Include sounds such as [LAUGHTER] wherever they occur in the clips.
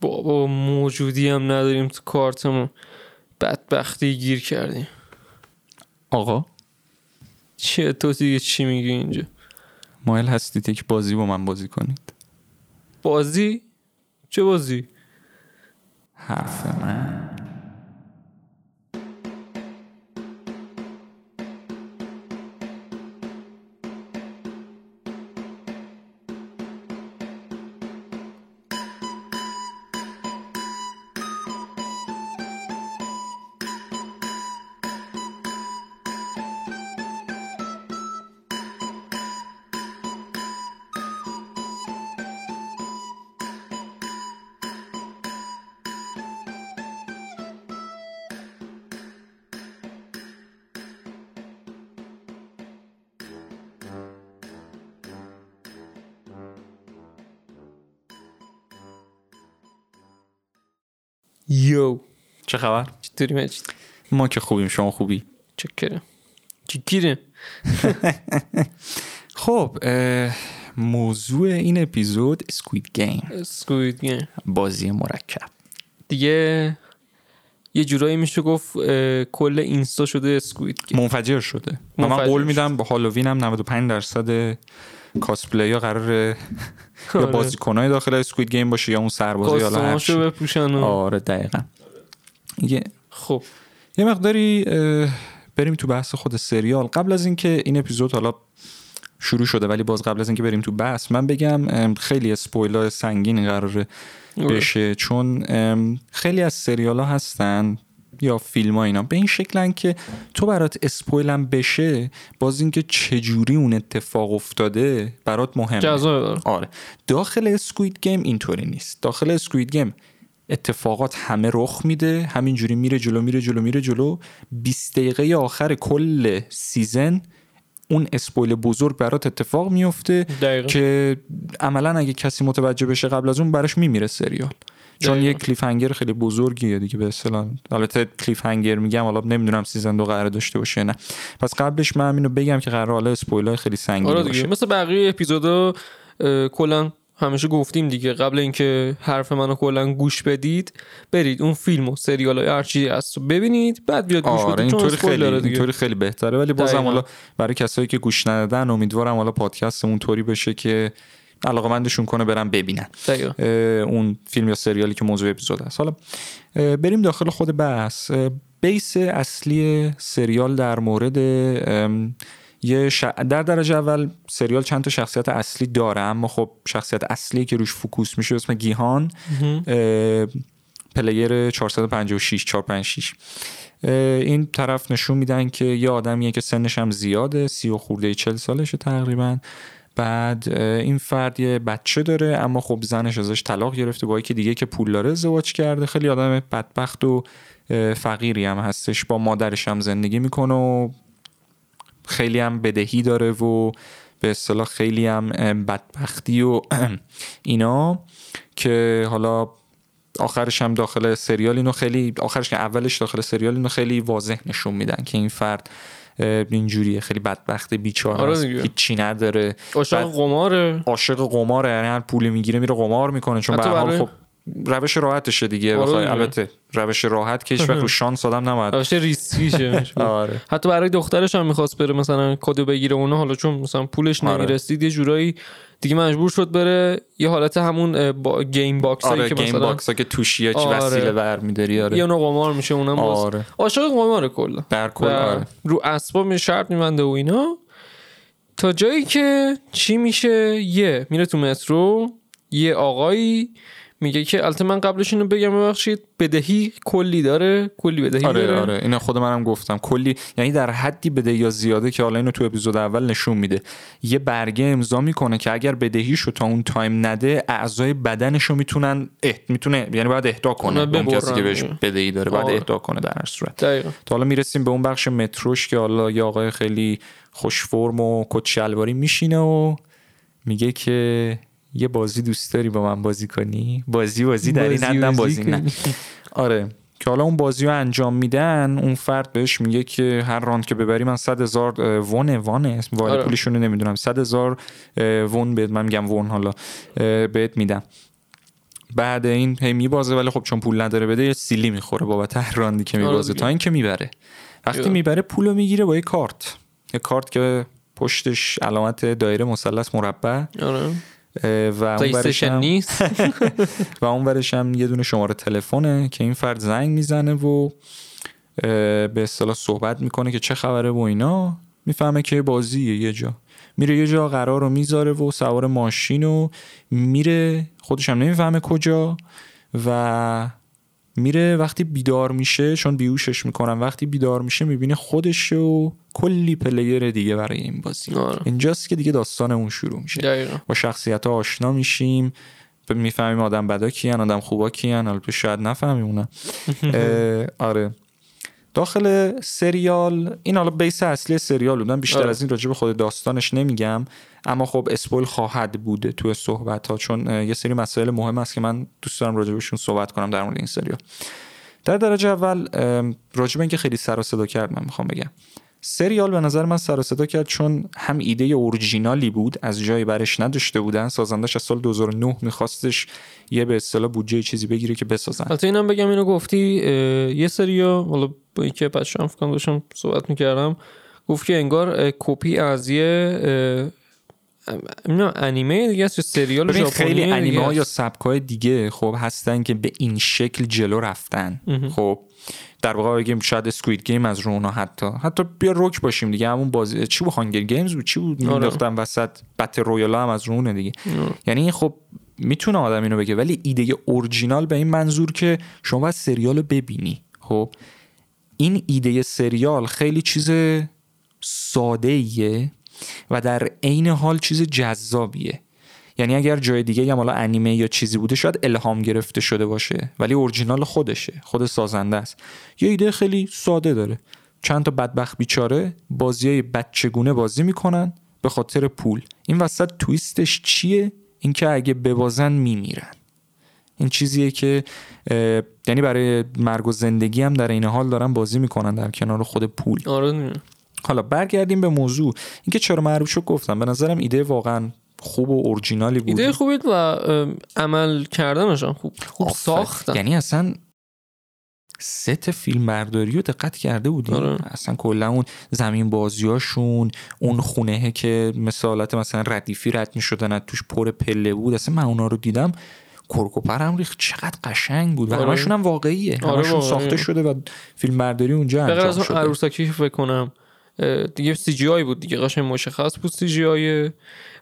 بابا موجودی هم نداریم تو کارتمون. بدبختی گیر کردیم. آقا؟ چه تو دیگه چی میگی اینجا؟ مایل هستید یک بازی با من بازی کنید؟ بازی؟ چه بازی؟ حرف من. خبر؟ چطوری مجید؟ ما که خوبیم شما خوبی؟ چاکرم. چاکرم [LAUGHS] خب موضوع این اپیزود Squid Game Squid Game بازی مرکب. دیگه یه جورایی میشه گفت کل اینستا شده Squid Game منفجر شده. و من منفجر قول. میدم با هالووین هم 95 درصد cosplay ها قرار [LAUGHS] یا آره. بازیکنای داخل Squid Game باشه یا اون سربازی حالا هر بپوشن آره دقیقا. یه خب. یه مقداری بریم تو بحث خود سریال. قبل از اینکه این اپیزود حالا شروع شده ولی باز قبل از اینکه بریم تو بحث من بگم خیلی spoil ای سنگین قراره بشه چون خیلی از سریال ها هستن یا فیلم ها اینا. به این شکلن که تو برات spoil م بشه باز اینکه چجوری اون اتفاق افتاده برات مهمه. آره. داخل Squid Game اینطوری نیست. داخل Squid Game اتفاقات همه رخ میده همینجوری میره جلو میره جلو میره جلو. 20 دقیقه آخر کل season اون spoil بزرگ برات اتفاق میفته دقیقا. که عملا اگه کسی متوجه بشه قبل از اون براش میمیره سریال. چون دقیقا. یک cliffhanger خیلی بزرگیه دیگه به اصطلاح. البته cliffhanger میگم حالا نمی‌دونم season دو قرار داشته باشه نه. پس قبلش من اینو بگم که قرار حالا spoil ای خیلی سنگین آره باشه. مثل بقیه اپیزودا کلا همیشه گفتیم دیگه قبل اینکه حرف منو کلا گوش بدید برید اون فیلم و سریال های هر چیزی هست ببینید بعد بیاد گوش آره بدید. اینطوری خیلی اینطوری خیلی بهتره. ولی بازم. حالا برای کسایی که گوش ندادن امیدوارم حالا پادکستمون طوری بشه که علاقمندشون کنه برن ببینن. اون فیلم یا سریالی که موضوع اپیزود هست حالا بریم داخل خود بحث. بیس اصلی سریال در مورد یه ش... در درجه اول سریال چند تا شخصیت اصلی داره اما خب شخصیت اصلی که روش focus میشه اسم گیهان player 456 456 اه، این طرف نشون میدن که یه آدمیه که سنش هم زیاده سی و خورده چل سالشه تقریبا. بعد این فرد یه بچه داره اما خب زنش ازش طلاق گرفته با یکی دیگه که پول داره ازدواج کرده. خیلی آدم بدبخت و فقیری هم هستش با مادرش هم زندگی می‌کنه و خیلی هم بدهی داره و به اصطلاح خیلی هم بدبختی و [CLEARS THROAT] اینا که حالا آخرش هم داخل سریال اینو خیلی آخرش که اولش داخل سریال اینو خیلی واضح نشون میدن که این فرد اینجوریه خیلی بدبخت بیچاره آره. هیچی نداره عاشق قماره عاشق قماره یعنی هر پولی می‌گیره میره قمار می‌کنه چون به خب روش راحتشه دیگه. آره بخوای دیگه. البته روش راحت وقت رو شانس آدم نباید. روش ریسکیشه. [LAUGHS] آره. حتی برای دخترش هم می‌خواست بره مثلا کدو بگیره اونها حالا چون مثلا پولش آره. نمی‌رسید یه جورایی دیگه مجبور شد بره یه حالت همون با گیم باکس آره که گیم مثلا باکس که توش یه چی آره. وسیله برمیداری آره. یه نوع قمار میشه اونم باز. آره. عاشق قمار کلا. در کل و آره. رو اسباب می شرط میبنده و اینا. تا جایی که چی میشه؟ یه میره تو مترو یه آقایی میگه که البته من قبلش اینو بگم ببخشید بدهی کلی داره کلی بدهی آره داره. آره اینو خود منم گفتم. کلی یعنی در حدی بده یا زیاده که حالا اینو تو اپیزود اول نشون میده. یه برگه امضا می‌کنه که اگر بدهیشو تا اون تایم نده اعضای بدنشو می‌تونن اه... می‌تونه یعنی باید اهدا کنه. اون کسی. که بهش بدهی داره باید آره. اهدا کنه در هر صورت. دقیقا. تا حالا می‌رسیم به اون بخش متروش که حالا یه آقای خیلی خوش فرم و کت شلواری میشینه و میگه که یه بازی دوست داری با من بازی کنی؟ بازی بازی در این بازی حدم بازی بازی نه. آره. که حالا اون بازی رو انجام میدن اون فرد بهش میگه که هر راند که ببری من صد هزار ونه وانه. اسم آره. پولشون رو نمی‌دونم. صد هزار اه، ون بهت من میگم ون حالا بهت میدم. بعد این هی میبازه ولی خب چون پول نداره بده یه سیلی می‌خوره بابت هر راندی که آره میبازه. دیگه. تا اینکه می‌بره. وقتی. می‌بره پولو می‌گیره با یه کارت. یه کارت که پشتش علامت دایره مثلث مربع. آره. و اون برش نیست؟ [LAUGHS] و اون ورش هم یه دونه شماره تلفنه که این فرد زنگ می‌زنه و به اصطلاح صحبت می‌کنه که چه خبره و اینا. می‌فهمه که بازیه یه جا. میره یه جا قرار رو می‌ذاره و سوار ماشین و میره. خودش هم نمی‌فهمه کجا و میره وقتی بیدار میشه چون بیوشش می‌کنن وقتی بیدار میشه می‌بینه خودش و کلی پلیر دیگه برای این بازی. آره. اینجاست که دیگه داستانمون شروع میشه. دقیقا. با شخصیت ها آشنا میشیم می‌فهمیم آدم بدا کیان آدم خوبا کیان البته شاید نفهمیم اونا. [LAUGHS] آره. داخل سریال این حالا بیس اصلی سریال بودن بیشتر آره. از این راجع به خود داستانش نمیگم. اما خب اسپویل خواهد بود تو صحبت ها چون یه سری مسائل مهم است که من دوست دارم راجع بهشون صحبت کنم در مورد این سریال. در درجه اول به اینکه خیلی سر و صدا کرد من می‌خوام بگم. سریال به نظر من سر صدا کرد چون هم ایده اورجینالی بود از جایی برش نداشته بودن. سازندش از سال 2009 میخواستش یه به اصطلاح بودجه چیزی بگیره که بسازن. البته اینم بگم اینو گفتی یه سریا حالا با اینکه بچه هم فکرم داشتم صحبت می‌کردم گفت که انگار کپی از یه نمی‌دونم انیمه دیگه است یا سریال ژاپنی خیلی انیمه ها یا. سبک های دیگه خب هستن که به این شکل جلو رفتن. خب در واقع بگیم شاید Squid Game از رونا حتی حتی بیا رک باشیم دیگه همون بازی چی بود Hunger Games بود چی بود آره. مینداختن وسط بت رویالا هم از رونه دیگه آره. یعنی خب می‌تونه آدم اینو بگه ولی ایده اورجینال به این منظور که شما باید سریال رو ببینی خب این ایده سریال خیلی چیز ساده ایه و در عین حال چیز جذابیه. یعنی اگر جای دیگه هم حالا انیمه یا چیزی بوده شاید الهام گرفته شده باشه ولی اورجینال خودشه خود سازنده است. یه ایده خیلی ساده داره. چند تا بدبخت بیچاره بازی های بچگونه بازی می‌کنن به خاطر پول. این وسط تویستش چیه؟ اینکه اگه ببازن میمیرن. این چیزیه که یعنی برای مرگ و زندگی هم در این حال دارن بازی می‌کنن در کنار خود پول. آره. حالا برگردیم به موضوع. اینکه چرا معروف شد گفتم به نظرم ایده واقعا خوب و اورجینالی بود. ایده خوبی و عمل کردنش هم خوب. خوب آفر. ساختن. یعنی اصلا ست فیلم برداری رو دقت کرده بودیم آره. اصلا کلا اون زمین بازیاشون اون خونه که مثلا مثلا ردیفی رد می شدن از توش پر پله بود اصلا من اونا رو دیدم کرک و پرم ریخت. چقدر قشنگ بود. و آره. همشون هم واقعیه. آره همشون واقعیه. ساخته شده و فیلم برداری اونجا از انجام اون شده. عروسکی که فکر کنم دیگه CGI بود دیگه قشنگ مشخص بود CGI.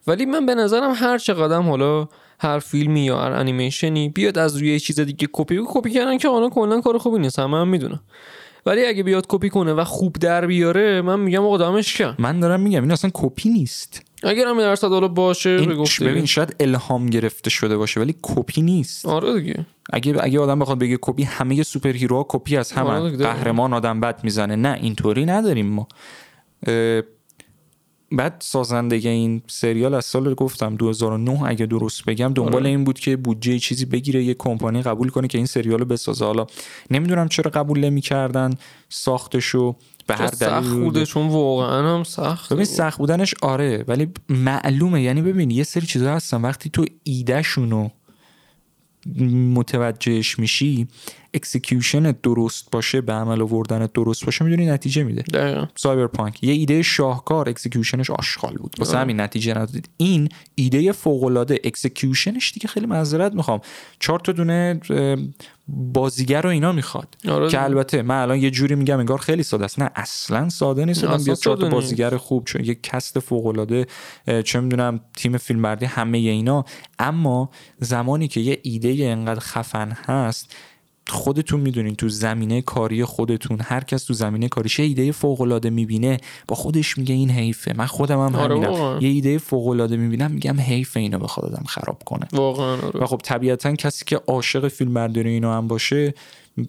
ولی من به نظرم هر چقدر حالا هر فیلمی یا هر انیمیشنی بیاد از روی چیز دیگه کپی کپی کردن که حالا کلا کار خوبی نیست همه هم می‌دونم ولی اگه بیاد کپی کنه و خوب در بیاره من میگم آقا دمش گرم من دارم میگم این اصلا کپی نیست. اگر هم درصد حالا باشه این ببین شاید الهام گرفته شده باشه ولی کپی نیست. آره دیگه. اگه اگه آدم بخواد بگه کپی همه superhero ها کپی از آره همه دیگه. قهرمان آدم بد می‌زنه. نه اینطوری نداریم ما. بعد سازنده این سریال از سال گفتم 2009 اگه درست بگم دنبال آره. این بود که بودجه چیزی بگیره یه کمپانی قبول کنه که این سریال رو بسازه. حالا نمی‌دونم چرا قبول نمی‌کردن ساختشو. به هر سخت دلیل بوده چون واقعا هم سخت. ببین. سخت بودنش آره ولی معلومه. یعنی ببین یه سری چیزا هستن. وقتی تو ایده‌شونو متوجهش میشی execution درست باشه به عمل آوردن درست باشه می‌دونی نتیجه میده. Cyberpunk یه ایده شاهکار execution ش آشغال بود. واسه آره. همین نتیجه نداد. این ایده فوق العاده execution ش دیگه خیلی معذرت می‌خوام. چهار تا دونه بازیگر رو اینا می‌خواد. آره که البته من الان یه جوری میگم انگار خیلی ساده است. نه اصلا ساده نیست. آدم اصلا بیاد چهار. بازیگر خوب چون یک cast فوق العاده چه می‌دونم تیم فیلمبرداری همه اینا. اما زمانی که یه ایده انقدر خفن هست خودتون می‌دونین تو زمینه کاری خودتون هر کس تو زمینه کاریش یه ایده فوق العاده می‌بینه با خودش میگه این حیفه. من خودم هم آره همینم. یه ایده فوق العاده می‌بینم میگم حیفه اینو بخواد آدم خراب کنه. واقعا آره. و خب طبیعتا کسی که عاشق فیلم برداری اینا هم باشه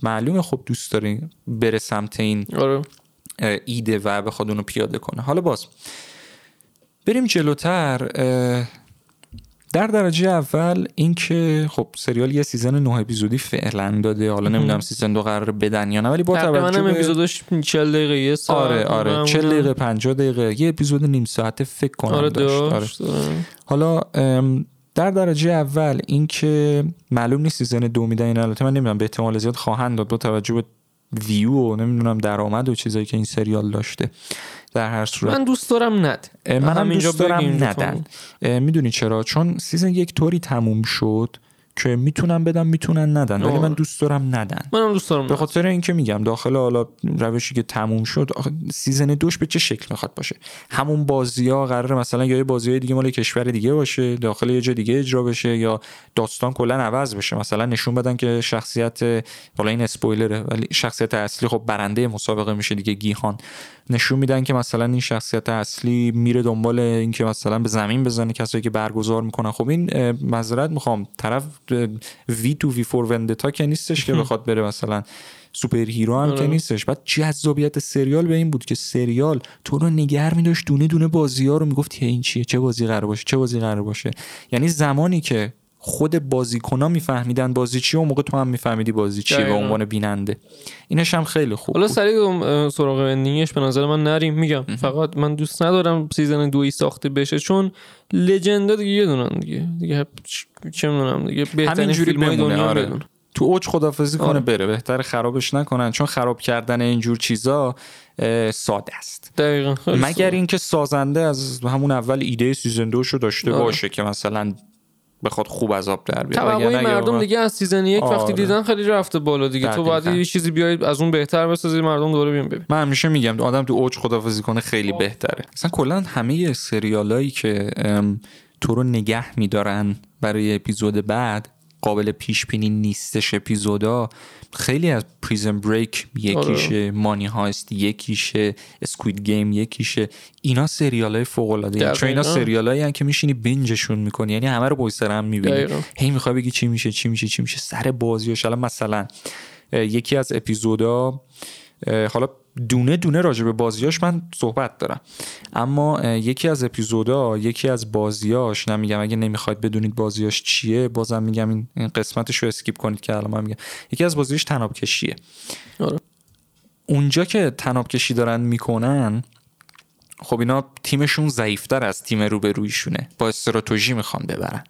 معلومه خب دوست داره بره سمت این آره. ایده و بخواد اونو پیاده کنه. حالا باز بریم جلوتر در درجه اول اینکه خب سریال یه season نه اپیزودی فعلا داده. حالا نمی‌دونم season دو قرار بدن یا نه ولی با توجه به اپیزودش 40 دقیقه یه ساعت آره آره. معمولاً. 40 دقیقه 50 دقیقه. یه اپیزود نیم ساعته فکر کنم آره داشت. آره. داشت. آره. حالا در درجه اول اینکه معلوم نیست season دو میدن این البته من نمی‌دونم به احتمال زیاد خواهند داد با توجه به ویو و نمی‌دونم درآمد و چیزایی که این سریال داشته. در هر صورت. من دوست دارم ندن. منم دوست دارم ندن. می‌دونی چرا؟ چون season یک طوری تموم شد که می‌تونن بدن می‌تونن ندن ولی من دوست دارم ندن. منم دوست دارم به خاطر اینکه میگم داخل حالا روشی که تموم شد سیزن دوش به چه شکل می‌خواد باشه؟ همون بازی ها قرار مثلا یا یه بازی های دیگه مال کشور دیگه باشه داخل یه جا دیگه اجرا بشه یا داستان کلا عوض بشه. مثلا نشون بدن که شخصیت حالا این اسپویلره ولی شخصیت اصلی خب برنده مسابقه میشه دیگه گیهان. نشون میدن که مثلا این شخصیت اصلی میره دنبال اینکه مثلا به زمین بزنه کسایی که برگزار می‌کنن. خب این معذرت می‌خوام طرف وی تو V for Vendetta که نیستش که بخواد بره مثلا superhero هم که آره. نیستش. بعد جذابیت سریال به این بود که سریال تو رو نگر میداشت دونه دونه بازی ها رو می‌گفت این چیه؟ چه بازی قرار باشه؟ چه بازی قرار باشه؟ یعنی زمانی که خود بازیکن میفهمیدن بازی چیه اون موقع تو هم میفهمیدی بازی چیه به عنوان بیننده. اینش هم خیلی خوب حالا سریع سراغ ending ش به نظر من نریم. میگم فقط من دوست ندارم season دوی ساخته بشه چون لجندا دیگه یه دونن دیگه. دیگه چه می‌دونم دیگه بهترین فیلم های دنیا آره. تو اوج خدافزی کنه آره. بره. بهتر خرابش نکنن چون خراب کردن اینجور چیزا ساده است. دقیقا. مگر اینکه سازنده از همون اول ایده سیزن دوشو داشته آره. باشه که مثلا بخواد خوب عذاب در بیاره. توقع مردم دیگه از سیزن یک وقتی آره. دیدن خیلی رفته بالا دیگه. تو باید یه چیزی بیاید از اون بهتر بسازی مردم دوره بیان ببین من همیشه میگم آدم تو اوج خدافظی کنه خیلی بهتره. مثلا کلا همه سریالایی که تو رو نگه میدارن برای اپیزود بعد قابل پیش بینی نیستش اپیزودا. خیلی از پریزن بریک یکیشه مانی هایست یکیشه اسکوید گیم یکیشه. اینا سریال های فوق العاده چون اینا سریال هایی که میشینی بینجشون می‌کنی. یعنی همه رو پشت سر هم می‌بینی. هی می‌خوای بگی چی میشه چی میشه چی میشه. سر بازیش الان مثلا یکی از اپیزودا حالا دونه دونه راجع به بازیاش من صحبت دارم. اما یکی از اپیزودا یکی از بازیاش نمیگم اگه نمی‌خواید بدونید بازیاش چیه بازم میگم این قسمتش رو اسکیپ کنید که الان من میگم. یکی از بازیاش تناب کشیه آره. اونجا که تناب کشی دارن می‌کنن خب اینا تیمشون ضعیفتر از تیم روبرویشونه. با استراتژی می‌خوان ببرن.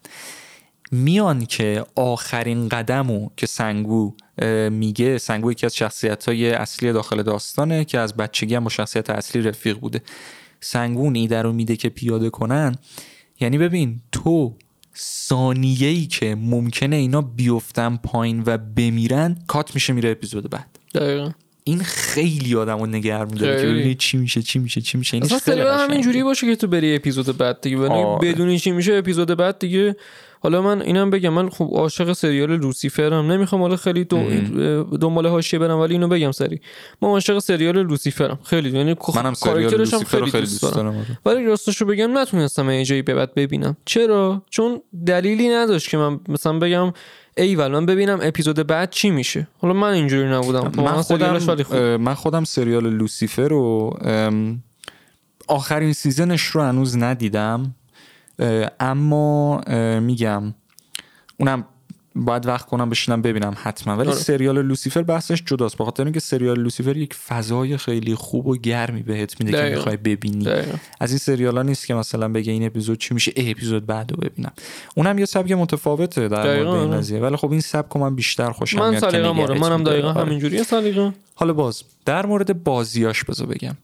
میان که آخرین قدمو که سنگو میگه سنگو یکی از شخصیت های اصلی داخل داستانه که از بچگی هم با شخصیت اصلی رفیق بوده. سنگون ایده رو میده که پیاده کنن. یعنی ببین تو ثانیه ای که ممکنه اینا بیفتن پایین و بمیرن کات میشه میره اپیزود بعد. دقیقا. این خیلی آدم رو نگه میداره که ببینید چی میشه چی میشه چی میشه. این اصلا همین جوری باشه که تو بری اپیزود بعد دیگه بدونی چی میشه اپیزود بعد دیگه حالا من اینم بگم من خوب عاشق سریال لوسیفرم. نمی‌خوام حالا خیلی دنبال حاشیه برم ولی اینو بگم سری. ما عاشق سریال لوسیفرم. خیلی یعنی منم سریال خیلی, خیلی دوست دارم. آره. ولی راستش بگم نتونستم یه جایی به بعد ببینم. چرا؟ چون دلیلی نداشت که من مثلا بگم ایول من ببینم اپیزود بعد چی میشه. حالا من اینجوری نبودم. من خودم من خودم سریال لوسیفر رو آخرین season ش رو هنوز ندیدم. اما میگم اونم باید وقت کنم بشینم ببینم حتما. ولی آره. سریال لوسیفر بحثش جداست. بخاطر اینکه سریال لوسیفر یک فضای خیلی خوب و گرمی بهت میده که می‌خوای ببینی. از این سریال ها نیست که مثلا بگه این اپیزود چی میشه ای اپیزود بعدو ببینم. اونم یه سبک متفاوته در مورد این قضیه. ولی خب این سبک من بیشتر خوشم من میاد منم دقیقا آره. همینجوریه سلیقه حالا باز در مورد بازیاش بذار بگم.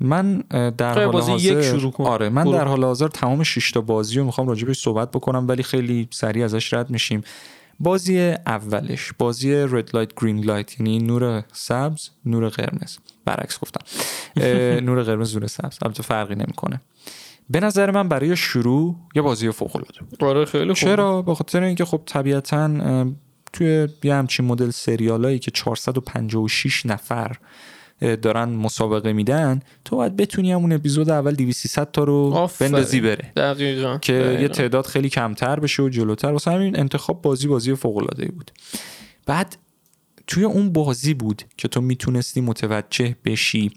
من در حال حاضر شروع آره من در حال حاضر تمام 6 تا بازی رو می‌خوام راجبش صحبت بکنم ولی خیلی سریع ازش رد میشیم. بازی اولش بازی red light green light یعنی نور سبز نور قرمز. برعکس گفتم. [LAUGHS] نور قرمز نور سبز. البته فرقی نمی‌کنه. به نظر من برای شروع یه بازی فوق العاده. آره خیلی خوب چرا؟ به خاطر اینکه خب طبیعتا توی یه همچین مدل سریالایی که 456 نفر دارن مسابقه میدن تو باید بتونی همون اپیزود اول 200 تا رو بندازی بره. دقیقا. که یه تعداد خیلی کمتر بشه و جلوتر. واسه همین انتخاب بازی بازی فوق العاده بود. بعد توی اون بازی بود که تو می‌تونستی متوجه بشی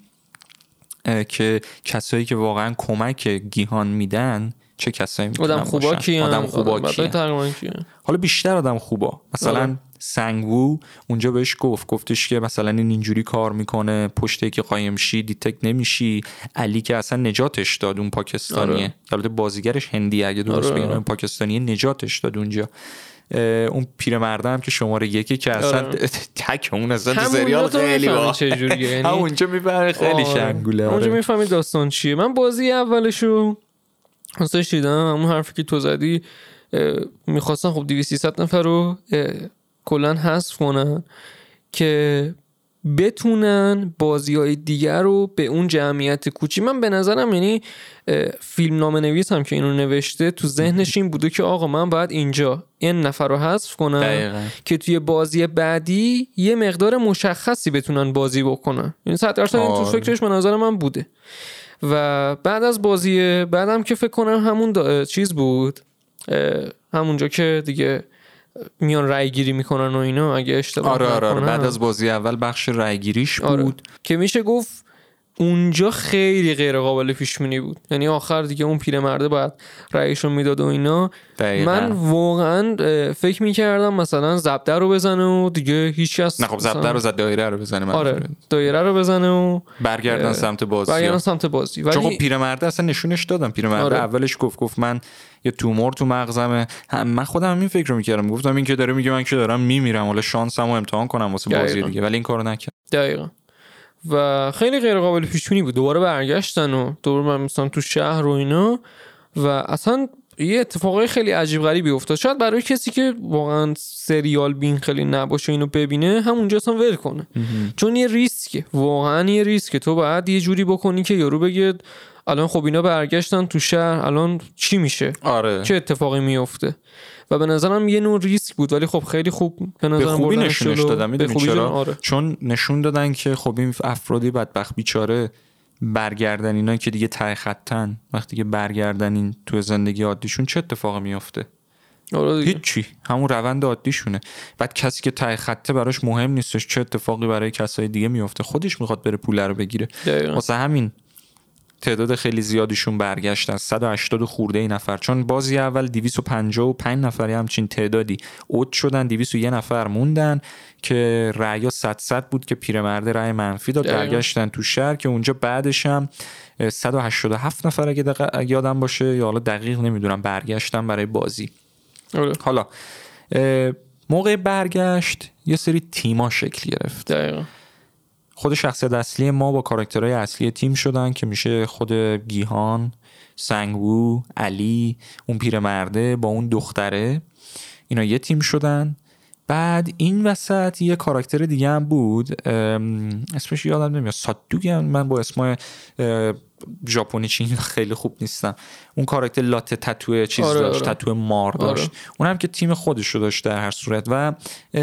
که کسایی که واقعا کمک گیهان میدن چه کسایی می‌تونن آدم خوبا باشن. کیان؟ آدم خوبا کیان. تقریبا کیان. حالا بیشتر آدم خوبا. مثلا آره. سنگوو اونجا بهش گفت گفتش که مثلا این اینجوری کار می‌کنه پشت که قایم شی دیتک نمیشی علی که اصلا نجاتش داد اون پاکستانیه آره. البته بازیگرش هندی اگه درست آره. بگم اون پاکستانی نجاتش داد اونجا اون پیرمرده هم که شماره یکی که اصلا آره. [LAUGHS] تک اون اصلا سریال خیلی با چجوریه. یعنی- [LAUGHS] همونجا می‌بره خیلی آره. شنگوله اونجا آره. می‌فهمی داستان چیه من بازی اولشو راستش دیدم همون حرفی که تو زدی می‌خواستن خب 200 300 نفر رو کلا حذف کنن که بتونن بازی های دیگر رو به اون جمعیت کوچی من به نظرم یعنی فیلم نام نویس هم که اینو نوشته تو ذهنش این بوده که آقا من باید اینجا این نفر رو حذف کنم دقیقاً. که توی بازی بعدی یه مقدار مشخصی بتونن بازی بکنن یعنی صد درصد این تو آره. فکرش به نظر من بوده و بعد از بازی بعدم که فکر کنم همون چیز بود همونجا که دیگه میان رای گیری می‌کنن و اینا اگه اشتباه آره آره, آره. بعد از بازی اول بخش رایگیریش آره. بود که میشه گفت اونجا خیلی غیر قابل پیش بینی بود یعنی آخر دیگه اون پیرمرده باید رأیشو می‌داد و اینا دقیقاً. من واقعا فکر می‌کردم مثلا زبده رو بزنه و دیگه هیچ کس نه خب زبده رو زد دایره رو بزنه آره منظوره. دایره رو بزنه و برگردن سمت بازی برگردن سمت بازی چون خب ولی پیرمرده اصلا نشونش دادم پیرمرده آره. اولش گفت گفت من یه تومور تو مغزمه. هم من خودم همین فکر رو می‌کردم. گفتم این که داره میگه من که دارم میمیرم. حالا شانسمو امتحان کنم واسه بازی. دیگه. ولی این کارو نکرد. دقیقا. و خیلی غیر قابل پیش بینی بود. دوباره برگشتن و دوباره من مثلا تو شهر و اینا. و اصلا یه اتفاقای خیلی عجیب غریبی افتاد. شاید برای کسی که واقعا سریال بین خیلی نباشه اینو ببینه همونجا اصلا ول کنه. چون یه ریسکه. واقعا یه ریسکه. تو باید یه جوری بکنی که یارو بگه الان خب اینا برگشتن تو شهر الان چی میشه؟ آره. چه اتفاقی میفته؟ و به نظرم یه نوع ریسک بود ولی خب خیلی خوب به به خوبی نشونش جلو. دادم به خوبی چرا؟ آره. چون نشون دادن که خب این افرادی بدبخت بیچاره برگردن اینا که دیگه ته خطن. وقتی که برگردن این تو زندگی عادیشون چه اتفاقی میافته آره. هیچی. همون روند عادیشونه. بعد کسی که ته خطه براش مهم نیستش چه اتفاقی برای کسای دیگه میفته. خودش می‌خواد بره پول رو بگیره. دقیقاً. واسه همین تعداد خیلی زیادیشون برگشتن. 180 خورده ای نفر. چون بازی اول 255 نفری همچین تعدادی اوت شدن. 201 نفر موندن که رأیا 100 100 بود که پیرمرده رأی منفی داد. برگشتن تو شهر که اونجا بعدش هم 187 نفر اگه دق- یادم باشه یا حالا دقیق نمی‌دونم برگشتن برای بازی. آره. حالا موقع برگشت یه سری تیما شکل گرفت. دقیقا. خود شخصیت اصلی ما با کاراکترهای اصلی تیم شدن که میشه خود گیهان سنگوو علی اون پیرمرده با اون دختره. اینا یه تیم شدن. بعد این وسط یه کاراکتر دیگه هم بود. اسمش یادم نمیاد. سادوگی هم من با اسمای اه، ژاپنی چین خیلی خوب نیستم. اون کاراکتر لاته تتو چیز آره، داشت آره. تتو مار داشت. اون هم که تیم خودش رو داشت در هر صورت و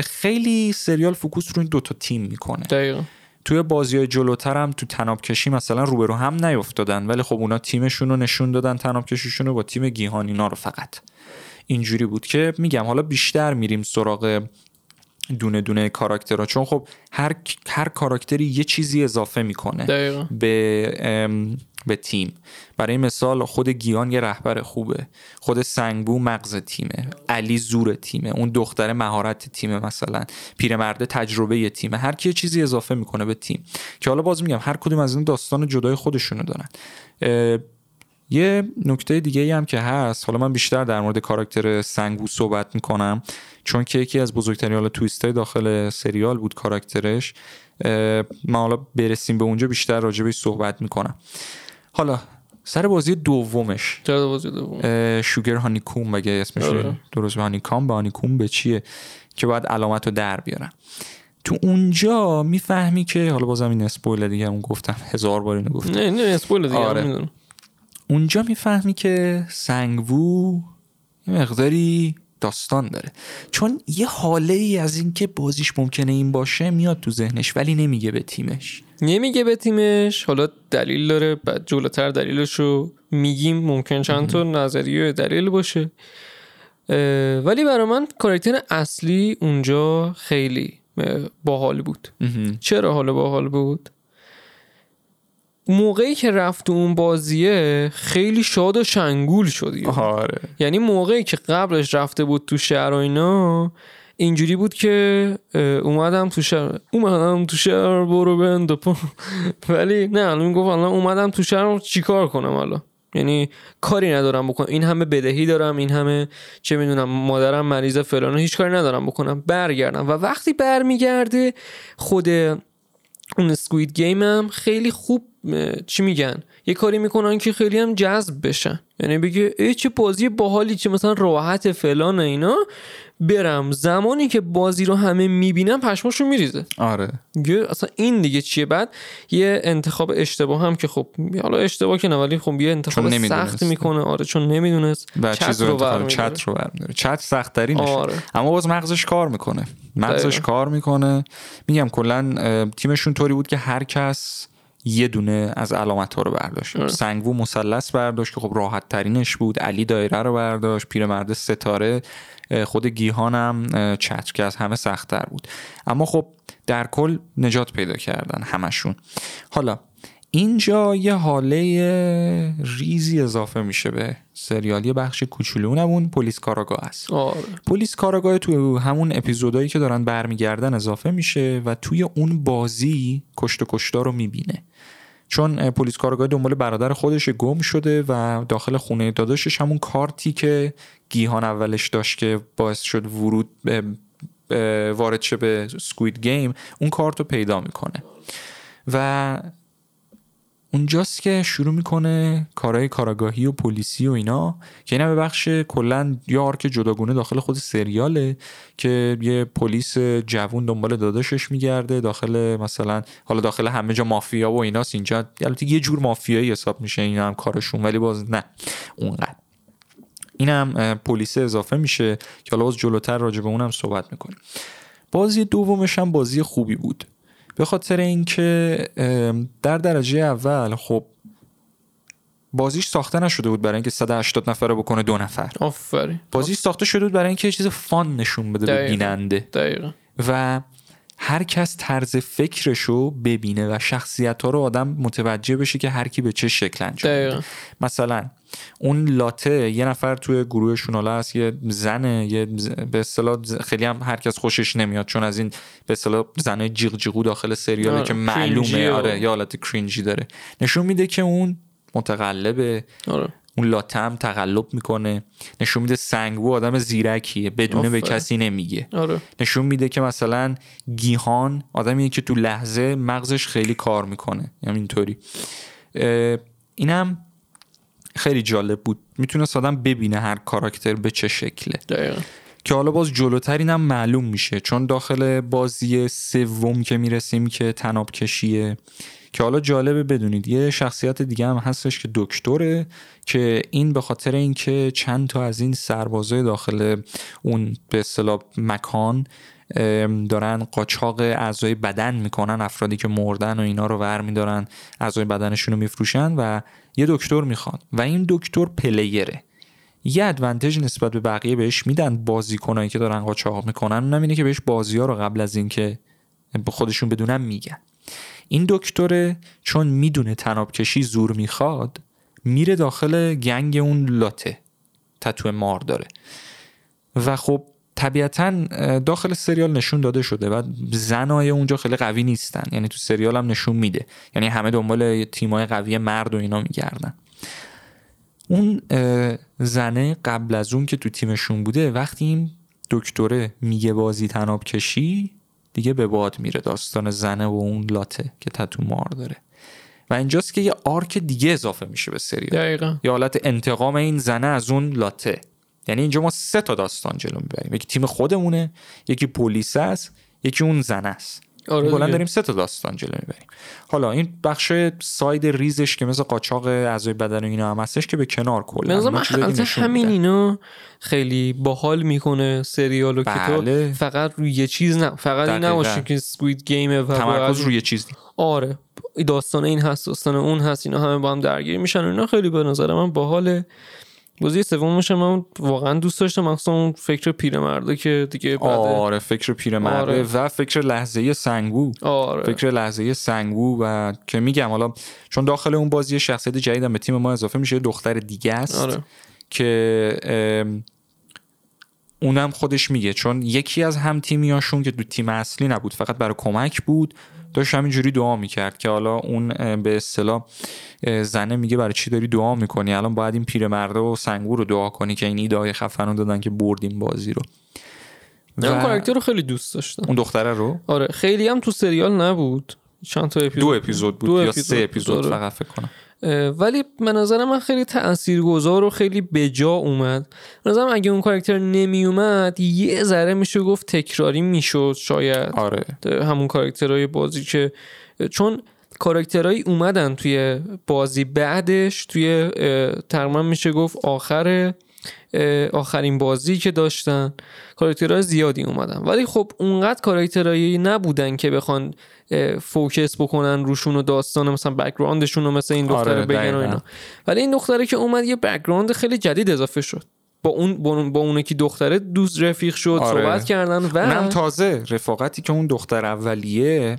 خیلی سریال فوکوس رو این دوتا تیم می‌کنه. دقیقا. توی بازی های جلوتر هم تو تناب کشی مثلا روبرو هم نیفتادن ولی خب اونا تیمشون رو نشون دادن تناب کشیشون رو با تیم گیهان اینا رو فقط. اینجوری بود که میگم حالا بیشتر میریم سراغ دونه دونه کاراکترها چون خب هر هر کاراکتری یه چیزی اضافه می‌کنه. دقیقا. به به تیم. برای مثال خود گیان یه رهبر خوبه. خود سنگبو مغز تیمه. علی زور تیمه. اون دختر مهارت تیمه مثلا. پیرمرده تجربه تیمه. هر کی چیزی اضافه می‌کنه به تیم. که حالا باز میگم هر کدوم از این داستان جدای خودشونو دارن. یه نکته دیگه هم که هست. حالا من بیشتر در مورد کاراکتر سنگو صحبت می‌کنم. چون که یکی از بزرگترین حالا تویست های داخل سریال بود کاراکترش. من حالا برسیم به اونجا بیشتر راجبش صحبت می‌کنم. حالا سر بازی دومش چرا بازی دوم شوگر هانیکوم بگه اسمش آره. درست به هانیکام به هانیکوم به چیه که باید علامت رو در بیارن تو اونجا می‌فهمی که حالا بازم این اسپویل دیگه اون گفتم هزار بار اینو گفتم نه نه اسپویل دیگه. آره. اونجا می‌فهمی که سنگوو یه مقداری داستان داره. چون یه حاله ای از اینکه بازیش ممکنه این باشه میاد تو ذهنش ولی نمیگه به تیمش. نمیگه به تیمش. حالا دلیل داره بعد جلوتر دلیلش رو میگیم. ممکن چند تا نظریه دلیل باشه. ولی برای من کاراکتر اصلی اونجا خیلی باحال بود. چرا حالا باحال بود؟ موقعی که رفت تو اون بازیه خیلی شاد و شنگول شد. آره. یعنی موقعی که قبلش رفته بود تو شهر و اینا اینجوری بود که اومدم تو شهر اومدم تو شهر برو بند. [LAUGHS] ولی نه الان می‌گفت الان اومدم تو شهر چیکار کنم حالا؟ یعنی کاری ندارم بکنم این همه بدهی دارم این همه چه می‌دونم مادرم مریض فلان هیچ کاری ندارم بکنم. برگردم. و وقتی برمیگرده خود اون سکوید گیم هم خیلی خوب چی میگن؟ یه کاری می‌کنن که خیلی هم جذب بشن. یعنی بگه ای چه بازی باحالی چه مثلا راحت فلان اینا. برم زمانی که بازی رو همه می‌بینم پشماشون میریزه. آره. اصلا این دیگه چیه؟ بعد یه انتخاب اشتباه هم که خب حالا اشتباه که نه ولی خب یه انتخاب. سخت می‌کنه. آره چون نمی‌دونست. و چیز رو برمی‌داره. چت رو برمی‌داره. چت سخت ترینشه آره. اما باز مغزش کار می‌کنه. مغزش. کار می‌کنه. میگم کلا تیمشون طوری بود که هر کس یه دونه از علامت ها رو برداشت. سنگو مثلث برداشت که خب راحت ترینش بود. علی دایره رو برداشت. پیرمرد ستاره خود گیهان هم اه، چتر که از همه سختتر بود. اما خب در کل نجات پیدا کردن همشون. حالا اینجا یه حاله ریزی اضافه میشه به سریال یه بخش کوچولو. اونم اون پلیس کاراگاه است. آره. پلیس کاراگاه تو همون اپیزودایی که دارن برمیگردن اضافه میشه و توی اون بازی کشت و کشتار رو می‌بینه. چون پلیس کارگاه دنبال برادر خودش گم شده و داخل خونه داداشش همون کارتی که گیهان اولش داشت که باعث شد ورود وارد شه به سکوید گیم اون کارت رو پیدا می‌کنه. و اونجاست که شروع می‌کنه کارهای کاراگاهی و پلیسی و اینا که اینا به بخش کلا یه آرک جداگونه داخل خود سریاله که یه پلیس جوون دنبال داداشش میگرده داخل مثلا حالا داخل همه جا مافیا و ایناست اینجا البته یه جور مافیایی حساب میشه اینا هم کارشون ولی باز نه اونقدر. اه، پلیس اضافه میشه که حالا باز جلوتر راجع به اونم صحبت می‌کنیم. بازی دومش هم بازی خوبی بود. به خاطر اینکه در درجه اول خب بازیش ساخته نشده بود برای اینکه 180 نفره بکنه دو نفر. آفرین. بازی ساخته شده بود برای اینکه چیز فان نشون بده به دقیقاً. بیننده. دقیقا. و هر کس طرز فکرشو ببینه و شخصیت ها رو آدم متوجه بشه که هر کی به چه شکل انجام مثلا اون لاته یه نفر توی گروهشون حالا هست یه زنه یه به اصطلاح خیلی هم هر کس خوشش نمیاد چون از این به اصطلاح زنه جیغ جیغو داخل سریاله آره، که معلومه. آره یه حالت کرینجی داره. نشون میده که اون متقلبه. آره. اون لاته هم تقلب می‌کنه. نشون میده سنگو آدم زیرکیه بدونه به. کسی نمیگه. آره. نشون میده که مثلا گیهان آدمیه که تو لحظه مغزش خیلی کار می‌کنه. همینطوری اه، اینم خیلی جالب بود. می‌تونست آدم ببینه هر کاراکتر به چه شکله. دقیقا. که حالا باز جلوتر اینم معلوم میشه. چون داخل بازی سوم که می‌رسیم که تناب کشیه که حالا جالبه بدونید یه شخصیت دیگه هم هستش که دکتره که این به خاطر اینکه چند تا از این سربازای داخل اون به اصطلاح مکان دارن قاچاق اعضای بدن می‌کنن افرادی که مردن و اینا رو ور میدارن اعضای بدنشون رو میفروشن و یه دکتر می‌خوان و این دکتر پلیره. یه ادوانتج نسبت به بقیه بهش میدن بازیکنایی که دارن قاچاق می‌کنن. اونم اینه که بهش بازی ها رو قبل از اینکه به خودشون بدونن میگن. این دکتره چون می‌دونه تناب کشی زور می‌خواد میره داخل گنگ اون لاته. تتو مار داره. و خب طبیعتا داخل سریال نشون داده شده و زنای اونجا خیلی قوی نیستن. یعنی تو سریال هم نشون میده. یعنی همه دنبال تیمای قوی مرد و اینا میگردن. اون زنه قبل از اون که تو تیمشون بوده وقتی این دکتره میگه بازی تناب کشی دیگه به باد میره. داستان زنه و اون لاته که تتو مار داره. و اینجاست که یه آرک دیگه اضافه میشه به سریال. دقیقا. یه حالت انتقام این زنه از اون لاته. یعنی اینجا ما سه تا داستان جلو می‌بریم یکی تیم خودمونه یکی پلیس است یکی اون زنه است آره کلا دیگه. داریم سه تا داستان جلو می‌بریم حالا این بخش ساید ریزش که مثل قاچاق اعضای بدن و اینا هم هستش که به کنار کلا نشون همین. اینا خیلی باحال می‌کنه سریالو که بله. تو فقط روی یه چیز نه فقط این. نباشه که سکوید گیمه و تمرکز باید- روی چیز آره داستان این هست داستان اون هست اینا همه با هم درگیر میشن و اینا خیلی به نظر من باحاله بازی سومش من واقعا دوست داشتم مخصوصا اون فکر پیرمرده که دیگه بعد آره فکر پیرمرده آره. و فکر لحظه سنگو. آره. فکر لحظه سنگو و که میگم حالا چون داخل اون بازی شخصیت جدیدم به تیم ما اضافه میشه دختر دیگه است آره. که اونم خودش میگه چون یکی از هم تیمیاشون که دو تیم اصلی نبود فقط برای کمک بود داشت همینجوری دعا می‌کرد که حالا اون به اصطلاح زنه میگه برای چی داری دعا می‌کنی؟ الان باید این پیرمرده و سنگو رو دعا کنی که این ایده خفن رو دادن که بردیم بازی رو. من اون و کاراکتر رو خیلی دوست داشتم. اون دختره رو؟ آره خیلی هم تو سریال نبود. چند تا اپیزود. دو اپیزود بود دو یا اپیزود. سه اپیزود آره. فقط فکر کنم. ولی به نظر من خیلی تاثیرگذار و خیلی بجا اومد. به نظرم اگه اون کاراکتر نمی اومد یه ذره میشه گفت تکراری می‌شد شاید. آره. همون کاراکترهای بازی که چون کاراکترهایی اومدن توی بازی بعدش توی تقریبا میشه گفت آخر اه، آخرین بازی که داشتن. کاراکترهای زیادی اومدن. ولی خب اونقدر کاراکترهایی نبودن که بخوان focus بکنن روشون و داستان مثلا background شون رو مثل این دختر آره، بگن و. اینا. ولی این دختره که اومد یه background خیلی جدید اضافه شد. با اون با اون, که دختره دوست رفیق شد آره. صحبت کردن و اونم تازه رفاقتی که اون دختر اولیه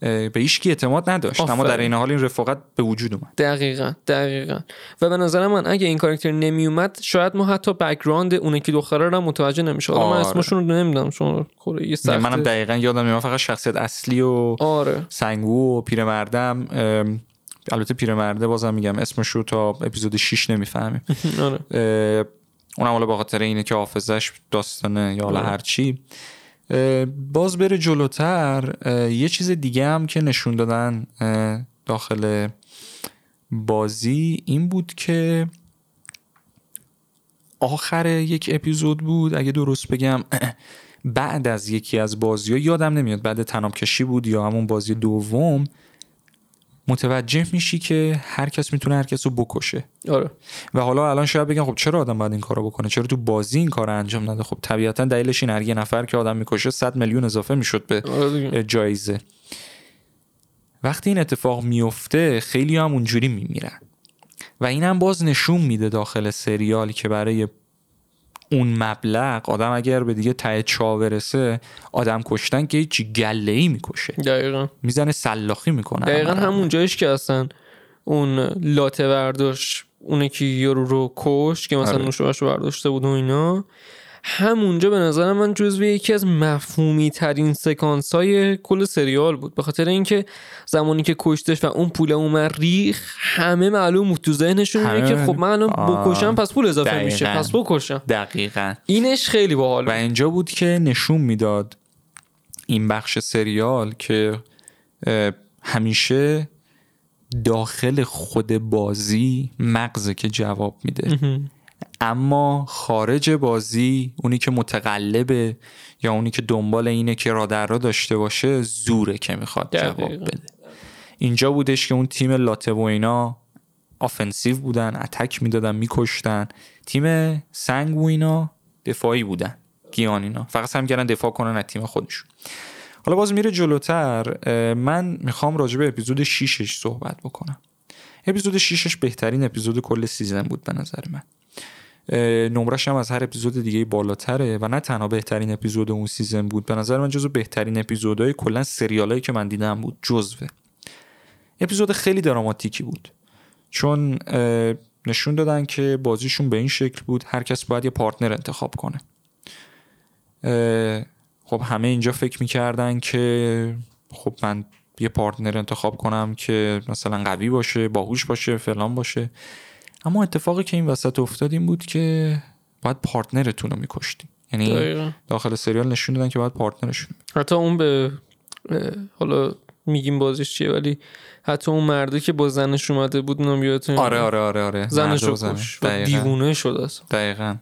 به هیچ اعتماد نداشت. اما آفرین. در این حال این رفاقت به وجود اومد. دقیقا دقیقا. و به نظر من اگه این کاراکتر نمی اومد شاید ما حتی background اونه که دختره رو متوجه نمیشه. حالا من آره. اسمشون رو نمی‌دونم چون کره منم دقیقا یادم میاد فقط شخصیت اصلی و آره. سنگو و پیرمردم. البته پیرمرده بازم میگم اسمش رو تا اپیزود 6 نمی‌فهمیم. [LAUGHS] آره. اونم حالا به خاطر اینه که حافظش داستانه یا حالا آره. هرچی باز بره جلوتر یه چیز دیگه هم که نشون دادن داخل بازی این بود که آخر یک اپیزود بود اگه درست بگم [CLEARS THROAT] بعد از یکی از بازی ها یادم نمیاد بعد تناب کشی بود یا همون بازی دوم متوجه میشی که هر کس می‌تونه هر کس رو بکشه. آره. و حالا الان شاید بگن خب چرا آدم باید این کارو بکنه؟ چرا تو بازی این کارو انجام نده؟ خب طبیعتا دلیلش این هر یه نفر که آدم می‌کشه 100 میلیون اضافه می‌شد به آره. جایزه. وقتی این اتفاق میفته خیلی هم اونجوری میمیرن. و این هم باز نشون میده داخل سریال که برای اون مبلغ آدم اگر به دیگه ته چا برسه آدم کشتن که هیچ گله ای می‌کشه. دقیقا. می‌زنه سلاخی می‌کنه دقیقا همون جایش که اصلا اون لاته برداشت اونه که یارو رو کش که مثلا آره. برداشته بود و اینا. همونجا به نظر من جزو یکی از مفهومی ترین سکانس های کل سریال بود به خاطر اینکه زمانی که کشتش و اون پول اومد ریخ همه معلوم بود تو ذهنشون همه که خب من الان. بکشم پس پول اضافه میشه دقیقاً. پس بکشم دقیقا اینش خیلی باحال و. اینجا بود که نشون می‌داد این بخش سریال که همیشه داخل خود بازی مغزه که جواب میده اما خارج بازی اونی که متقلبه یا اونی که دنبال اینه که را در را داشته باشه زوره که می‌خواد جواب. بده. اینجا بودش که اون تیم لاته و اینا آفنسیو بودن اتک می‌دادن میکشتن. تیم سنگ و اینا دفاعی بودن گیان اینا فقط سعی کردن دفاع کنن از تیم خودشون. حالا باز میره جلوتر. من می‌خوام راجع به اپیزود 6ش صحبت بکنم. اپیزود 6ش بهترین اپیزود کل season بود به نظر من. نمرش هم از هر اپیزود دیگه بالاتره و نه تنها بهترین اپیزود اون season بود به نظر من جزو بهترین اپیزودهای کلا سریالایی که من دیدم بود جزوه. اپیزود خیلی دراماتیکی بود. چون نشون دادن که بازیشون به این شکل بود هر کس باید یه partner انتخاب کنه. خب همه اینجا فکر می‌کردن که خب من یه partner انتخاب کنم که مثلا قوی باشه باهوش باشه فلان باشه. اما اتفاقی که این وسط افتاد این بود که باید partner تون رو میکشتیم یعنی دقیقاً. داخل سریال نشون دادن که باید partner شون حتی اون به حالا میگیم بازیش چیه ولی حتی اون مرده که با زنش اومده بود اونم یادتون آره آره آره آره زنش رو. کش و. دیوونه شد اصلا دقیقا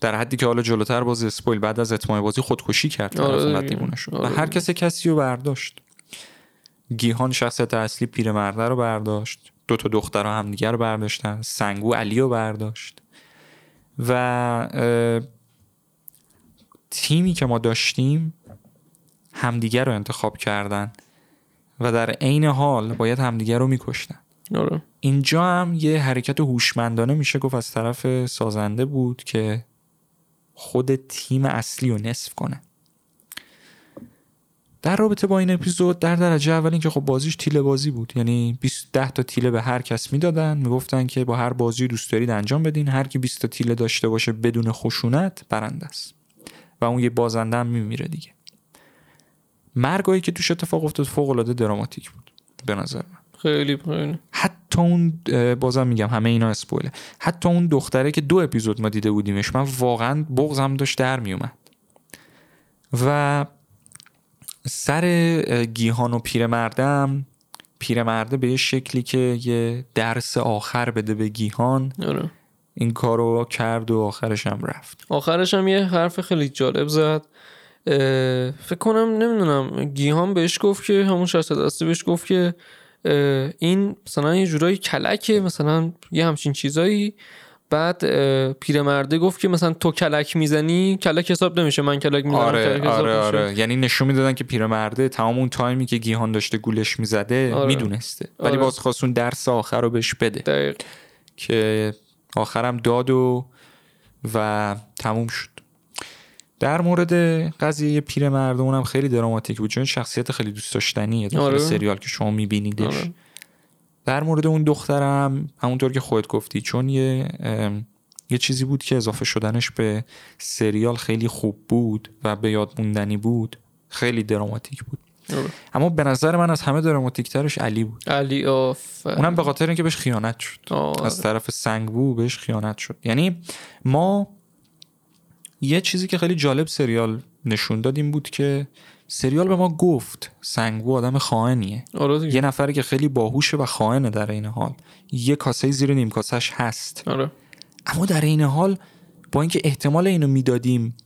در حدی که حالا جلوتر باز اسپویل بعد از اتمام بازی خودکشی کرد آره. دیوونه شد آره و هر کس کسی رو برداشت گیهان شخصیت اصلی پیرمرده رو برداشت دو تا دختر هم همدیگه رو برداشتن. سنگو علی رو برداشت. و تیمی که ما داشتیم همدیگه رو انتخاب کردن و در عین حال باید همدیگه رو میکشتن. آره. اینجا هم یه حرکت هوشمندانه میشه گفت از طرف سازنده بود که خود تیم اصلی رو نصف کنه. در رابطه با این اپیزود در درجه اول اینکه خب بازیش تیله بازی بود. یعنی 20 ده تا تیله به هر کس می‌دادن. می‌گفتن که با هر بازی دوست دارید انجام بدین. هر کی 20 تا تیله داشته باشه بدون خشونت برنده است. و اون یه بازنده هم میمیره دیگه. مرگایی که توش اتفاق افتاد فوق العاده دراماتیک بود. به نظر من. خیلی خیلی حتی اون بازم میگم همه اینا اسپویله حتی اون دختره که دو اپیزود ما دیده بودیمش من واقعا بغزم داشت در میومد. و سر گیهان و پیرمردم پیرمرده به یه شکلی که یه درس آخر بده به گیهان آره. این کارو کرد و آخرش هم رفت. آخرش هم یه حرف خیلی جالب زد. فکر کنم نمی‌دونم گیهان بهش گفت که همون شخص دستی بهش گفت که این مثلا یه جورایی کلکه مثلا یه همچین چیزایی. بعد پیرمرده گفت که مثلا تو کلک می‌زنی کلک حساب نمیشه من کلک می‌زنم آره کلک حساب آره میشه. آره یعنی نشون می‌دادن که پیرمرده تمام اون تایمی که گیهان داشته گولش می‌زده آره. می‌دونسته ولی آره. باز خواست اون درس آخر رو بهش بده دقیق که آخرم داد و و تموم شد در مورد قضیه پیرمرده اونم خیلی دراماتیک بود چون شخصیت خیلی دوست داشتنیه آره. سریال که شما میبینیدش آره. در مورد اون دخترم همونطور که خودت گفتی چون یه یه چیزی بود که اضافه شدنش به سریال خیلی خوب بود و به یاد موندنی بود خیلی دراماتیک بود. اما به نظر من از همه دراماتیک ترش علی بود. علی آف. اونم به خاطر اینکه بهش خیانت شد. آه. از طرف سنگبو بهش خیانت شد. یعنی ما یه چیزی که خیلی جالب سریال نشون داد این بود که سریال به ما گفت سنگبو آدم خائنیه. آره. یه نفری که خیلی باهوشه و خائنه در این حال. یه کاسه زیر نیم کاسش هست. آره. اما در این حال با اینکه احتمال اینو می‌دادیم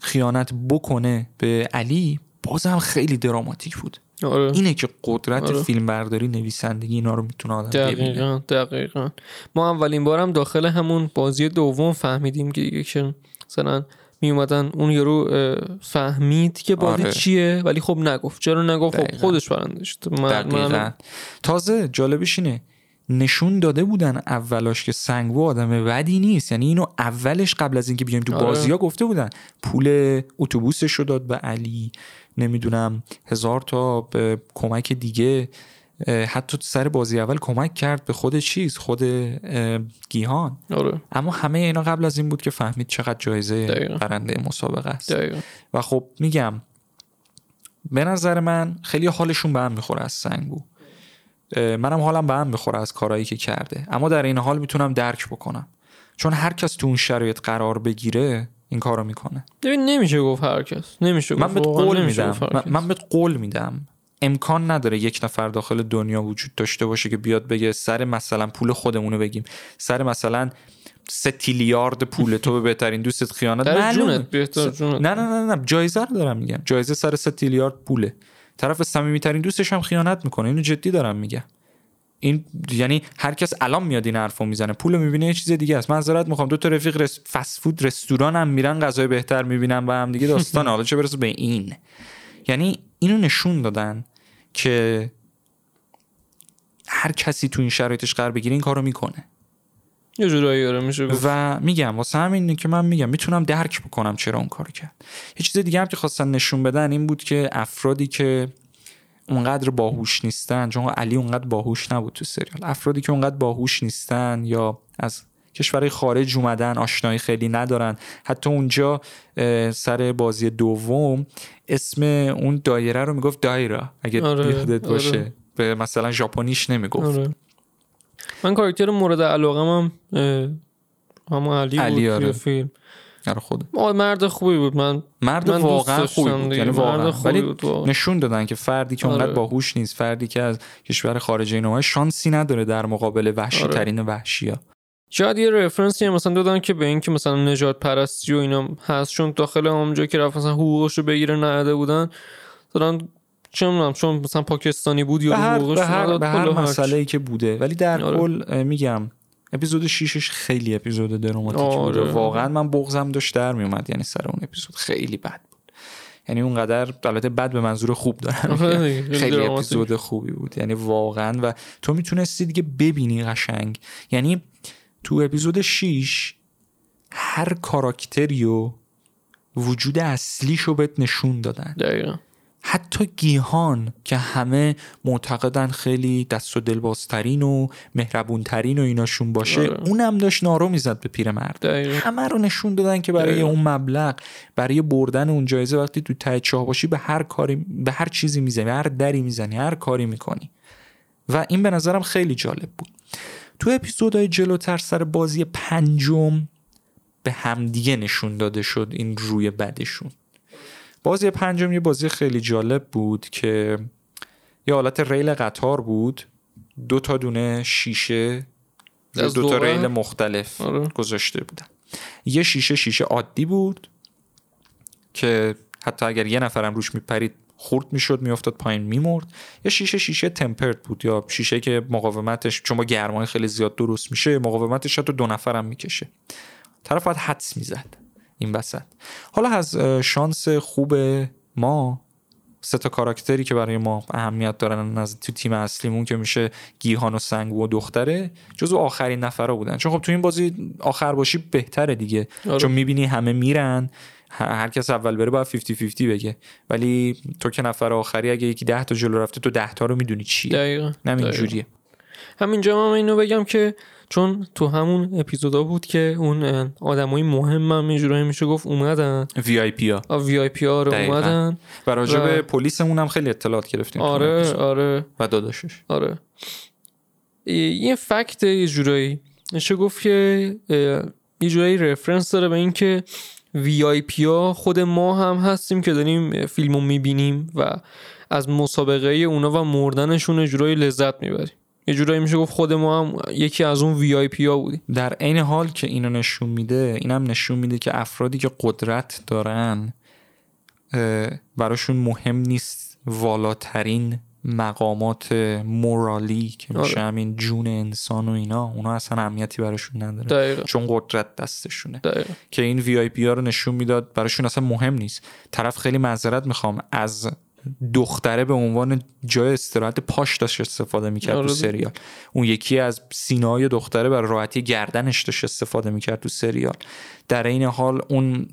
خیانت بکنه به علی بازم خیلی دراماتیک بود. آره. اینه که قدرت آره. فیلمبرداری نویسندگی اینا رو می‌تونه آدم ببینه. دقیقا دقیقا. ما اولین بارم داخل همون بازی دوم فهمیدیم که دیگه که مثلا می اومدن اون یارو فهمید که بازی آره. چیه ولی خب نگفت. چرا نگفت؟ خب. خودش برنده شد من- تازه جالبش اینه نشون داده بودن اولاش که سنگبو آدم بدی نیست. یعنی اینو اولش قبل از اینکه بیایم تو آره. بازی ها گفته بودن. پول اتوبوسش رو داد به علی. نمی‌دونم هزار تا به کمک دیگه. حتی تو سر بازی اول کمک کرد به خود چیز خود گیهان. آره. اما همه اینا قبل از این بود که فهمید چقدر جایزه دقیقا. برنده مسابقه است. دقیقا. و خب میگم به نظر من خیلی حالشون به هم می‌خوره از سنگو منم حالم به هم می‌خوره از کارهایی که کرده. اما در این حال می‌تونم درک بکنم. چون هر کس تو اون شرایط قرار بگیره این کارو می‌کنه. ببین نمیشه گفت هر کس. نمیشه من گفت بهت واقعاً قول میدم. من. من بهت قول میدم. امکان نداره یک نفر داخل دنیا وجود داشته باشه که بیاد بگه سر مثلا پول خودمونو بگیم. سر مثلا سه تیلیارد پول تو به بهترین دوستت خیانت. معلومه. جونت بهتر جونت. نه نه نه نه جایزه رو دارم میگم. جایزه سر سه تیلیارد پوله. طرف صمیمیترین دوستش هم خیانت می‌کنه. اینو جدی دارم میگم. این یعنی هر کس الان میاد این حرفو می‌زنه. پول می‌بینه یه چیز دیگه است. من معذرت می‌خوام. دو تا رفیق رس... فست فود رستوران هم میرن غذای بهتر می‌بینن با هم دیگه داستان حالا چه برسه به این؟ یعنی اینو نشون دادن که هر کسی تو این شرایطش قرار بگیره این کارو می‌کنه. یه جورایی آره میشه گفت. و میگم واسه همینه که من میگم می‌تونم درک بکنم چرا اون کارو کرد. یه چیز دیگه هم که خواستن نشون بدن این بود که افرادی که اونقدر باهوش نیستن چون علی اونقدر باهوش نبود تو سریال. افرادی که اونقدر باهوش نیستن یا از کشورهای خارج اومدن آشنایی خیلی ندارن حتی اونجا سر بازی دوم اسم اون دایره رو می‌گفت دایرا اگه آره، آره. باشه به مثلا ژاپنیش نمی‌گفت آره. من کاراکتر مورد علاقه هم همون علی, علی، بود آره. فیلم آره خود مرد خوبی بود من مرد من واقعا خوبی بود. یعنی مرد واقعا خوبی ولی بود. نشون دادن که فردی که اونقدر آره. باهوش نیست فردی که از کشور خارجی اینا شانسی نداره در مقابل وحشی آره. ترین وحشی ها شاید یه رفرنسی هم مثلا دادن که به اینکه مثلا نجات پرستی و اینا هست چون داخل اونجا که رفت مثلا حقوقش رو بگیره نهده بودن دادن چه می‌دونم چون مثلا پاکستانی بود یا حقوقش به هر, به هر. مسئله ای که بوده ولی در آره. کل اه، میگم اپیزود 6 خیلی اپیزود دراماتیک آره. بود واقعا من بغزم داشت در میومد یعنی سر اون اپیزود خیلی بد بود یعنی اونقدر البته بد به منظور خوب دارم آره [LAUGHS] خیلی. اپیزود خوبی بود یعنی واقعا و تو می‌تونستی دیگه ببینی قشنگ یعنی تو اپیزود 6 هر کاراکتری و وجود اصلیشو بهت نشون دادن. دقیقا. حتی گیهان که همه معتقدن خیلی دست و دلبازترین و مهربونترین و ایناشون باشه آره. اونم داشت نارو می‌زد به پیرمرد دقیقا. همه رو نشون دادن که برای دقیقا. اون مبلغ برای بردن اون جایزه وقتی تو ته چاه باشی به هر کاری به هر چیزی می‌زنی هر دری می‌زنی هر کاری می‌کنی. و این به نظرم خیلی جالب بود. تو اپیزودهای جلوتر سر بازی پنجم به همدیگه نشون داده شد این روی بدشون بازی پنجم یه بازی خیلی جالب بود که یه حالت ریل قطار بود دو تا دونه شیشه از دو تا؟ ریل مختلف آره. گذاشته بودن یه شیشه شیشه عادی بود که حتی اگر یه نفرم روش میپرید خورد می‌شد میافتاد پایین میمرد. یا شیشه شیشه تمپرد بود یا شیشه که مقاومتش چون با گرمای خیلی زیاد درست میشه مقاومتش حتی دو نفرم می‌کشه. طرف باید حدس می‌زد این وسط. حالا از شانس خوب ما سه تا کاراکتری که برای ما اهمیت دارن از تو تیم اصلیمون که میشه گیهان و سنگو و دختره جزو آخرین نفرا بودن. چون خب تو این بازی آخر باشی بهتره دیگه. آره. چون می‌بینی همه میرن. هر کس اول بره باید 50 50 بگه. ولی تو که نفر آخری اگه یکی 10 تا جلو رفته تو 10 تا رو می‌دونی چیه. دقیقا نه. اینجوریه همینجا هم اینو بگم که چون تو همون اپیزودا بود که اون آدمای مهم هم یه جورایی میشه گفت اومدن. وی آی پی ها وی آی پی ها رو دقیقاً. اومدن و راجع به و- پلیسمون هم خیلی اطلاعات گرفتیم آره. آره. و داداشش. آره. یه fact یه جورایی. میشه گفت که یه جورایی reference داره به اینکه VIP ها خود ما هم هستیم که داریم فیلم رو می‌بینیم و از مسابقه اونا و مردنشون جورایی لذت می‌بریم. یه جورایی میشه گفت خود ما هم یکی از اون VIP ها بودیم. در عین حال که اینو نشون میده اینم نشون میده که افرادی که قدرت دارن براشون مهم نیست والاترین مقامات moral ی که میشه آره. همین جون انسان و اینا اونا اصلا اهمیتی براشون نداره. دقیقا. چون قدرت دستشونه. دقیقا. که این VIP ها رو نشون می‌داد براشون اصلا مهم نیست. طرف خیلی معذرت می‌خوام از دختره به عنوان جای استراحت پاش داشت استفاده می‌کرد آره تو دیگه. سریال. اون یکی از سینه‌های دختره برای راحتی گردنش داشت استفاده می‌کرد تو سریال. در این حال اون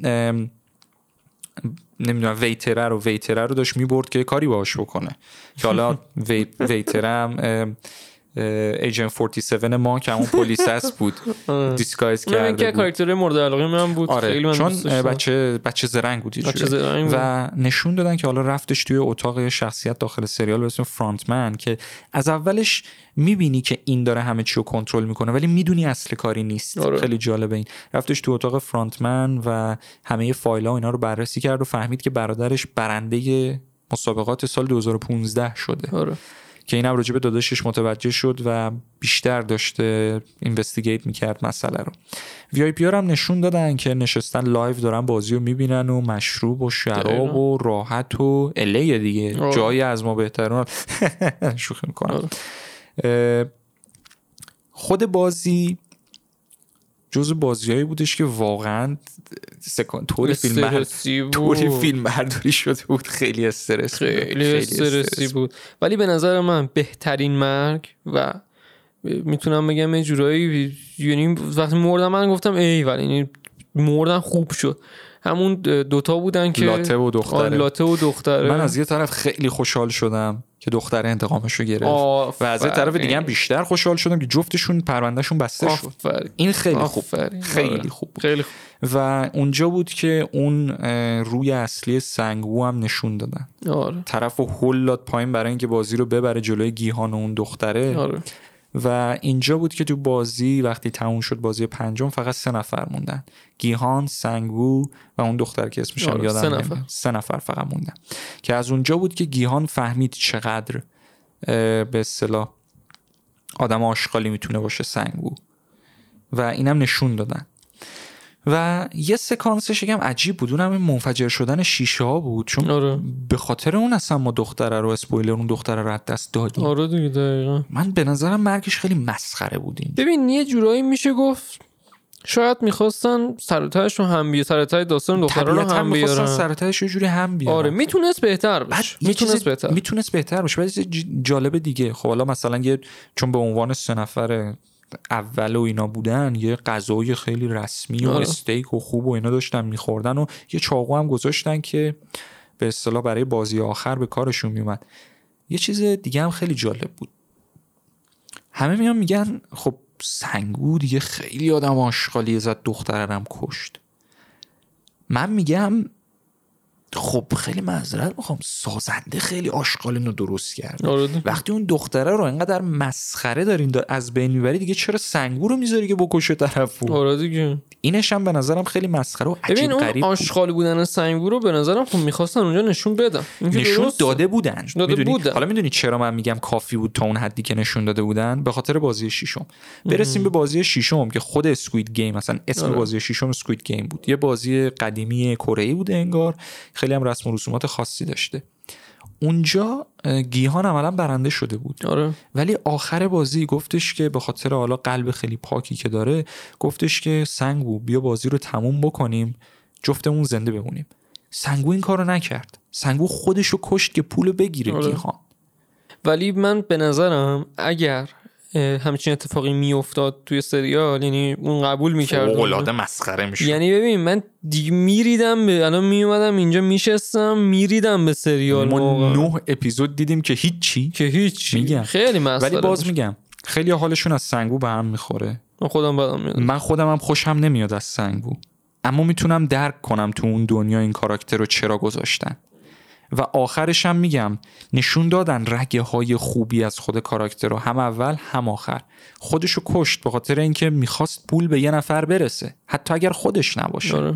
نمی‌دونم waiter ه رو waiter ه رو داشت می‌برد که کاری باهاش بکنه. که حالا [LAUGHS] وی، waiter ه هم agent 47 ما که همون پلیس هست [LAUGHS] بود. disguise کرده بود کاراکترهای مورد علاقه من بود خیلی آره من چون. بچه بچه زرنگ بود یه بچه. زرنگ بود. و نشون دادن که حالا رفتش توی اتاق شخصیت داخل سریال به اسم فرانتمن که از اولش می‌بینی که این داره همه چی رو کنترل می‌کنه ولی می‌دونی اصل کاری نیست آره. خیلی جالبه این رفتش تو اتاق فرانتمن و همه فایل ها اینا رو بررسی کرد و فهمید که برادرش برنده مسابقات سال 2015 شده آره که اینم راجع به داداشش متوجه شد و بیشتر داشته investigate می‌کرد مسئله رو VIP هم نشون دادن که نشستن live دارن بازی رو می‌بینن و مشروب و شراب. و راحت و اله دیگه آره. جایی از ما بهترون [LAUGHS] شوخی می‌کنم. خود بازی جز بازیایی بودش که واقعا سکان طور فیلم بود. طوری فیلم برداری شده بود. خیلی استرس بود. خیلی استرسی بود. ولی به نظر من بهترین مرگ و می‌تونم بگم یه جورایی یعنی وقتی مردم من گفتم ای ولی یعنی مردن خوب شد. همون دوتا بودن که لاته و دختره. لاته و دختره. من از یه طرف خیلی خوشحال شدم. که دختر انتقامش رو گرفت. و از طرف دیگه هم بیشتر خوشحال شدم که جفتشون پروندهشون بسته شد. این خیلی خوب. آفرین. خیلی آره. خوب بود. خیلی خوب. و اونجا بود که اون روی اصلی سنگو هم نشون دادن. آره. طرف و هل داد پایین برای اینکه بازی رو ببره جلوی گیهان و اون دختره. آره. و اینجا بود که تو بازی وقتی تموم شد بازی پنجم فقط سه نفر موندن گیهان سنگو و اون دختر که اسمش هم آره، یادم سه نمیاد. نفر. سه نفر فقط موندن که از اونجا بود که گیهان فهمید چقدر به اصطلاح آدم آشغالی می‌تونه باشه سنگو و اینم نشون دادن و یه سکانسش یکم عجیب بود. اونم این منفجر شدن شیشه ها بود. چون آره. به خاطر اون اصلا ما دختره رو اسپویلر اون دختره رو از دست دادیم. آره دیگه دقیقا. من به نظرم مرگش خیلی مسخره بود این. ببین یه جورایی میشه گفت شاید می‌خواستن سرتایش رو هم بیارن سرتای داستان دخترها رو هم بیارن. سرتایش یه جوری هم بیارن. آره می‌تونست بهتر بشه. می‌تونست بهتر. می‌تونست بهتر یه چیز جالب دیگه. خب حالا مثلا یه چون به عنوان سه نفر اول و اینا بودن یه غذای خیلی رسمی و آره. استیک و خوب و اینا داشتن میخوردن و یه چاقو هم گذاشتن که به اصطلاح برای بازی آخر به کارشون میومد یه چیز دیگه هم خیلی جالب بود. همه میان میگن خب سنگو دیگه خیلی آدم آشغالی زد دخترم کشت. من میگم خب خیلی معذرت می‌خوام. سازنده خیلی آشغال اینو درست کرد. آره. وقتی اون دختره رو اینقدر مسخره دارین دا- از بین می‌بری دیگه چرا سنگو رو می‌ذاری که بکشه طرفو آره دیگه. اینش هم به نظرم خیلی مسخره و عجیب ببین اون بود. آشغالی بودن سنگو رو به نظرم خب می‌خواستن اونجا نشون بدن. نشون. داده بودن. داده می‌دونی؟ بودن. حالا می‌دونی چرا من میگم کافی بود تا اون حدی که نشون داده بودن؟ به خاطر بازی شیشم برسیم به بازی شیشم که خود Squid Game مثلا اسم آره. بازی شیشم Squid Game بود. یه بازی قدیمی کره ای بوده انگار. خیلی هم رسم و رسومات خاصی داشته. اونجا گیهان عملا برنده شده بود. آره. ولی آخر بازی گفتش که به خاطر حالا قلب خیلی پاکی که داره گفتش که سنگو بیا بازی رو تموم بکنیم جفتمون زنده بمونیم. سنگو این کارو نکرد. سنگو خودش رو کشت که پول بگیره آره. گیهان. ولی من به نظرم اگر همچین اتفاقی میافتاد توی سریال یعنی اون قبول می‌کرد مسخره میشه یعنی ببین من دیگه میریدم به الان میومدم اینجا میشستم میریدم به سریال ما واقعا. نه اپیزود دیدیم که هیچی. که هیچ میگم. خیلی مسئله ولی باز. میگم خیلی حالشون از سنگو به هم می‌خوره. من خودم بدم میاد من خودم هم خوشم نمیاد از سنگو. اما می‌تونم درک کنم تو اون دنیا این کاراکتر رو چرا گذاشتن. و آخرش هم میگم نشون دادن رگه های خوبی از خود کاراکتر رو. هم اول هم آخر. خودشو کشت به خاطر اینکه می‌خواست پول به یه نفر برسه. حتی اگر خودش نباشه. آره.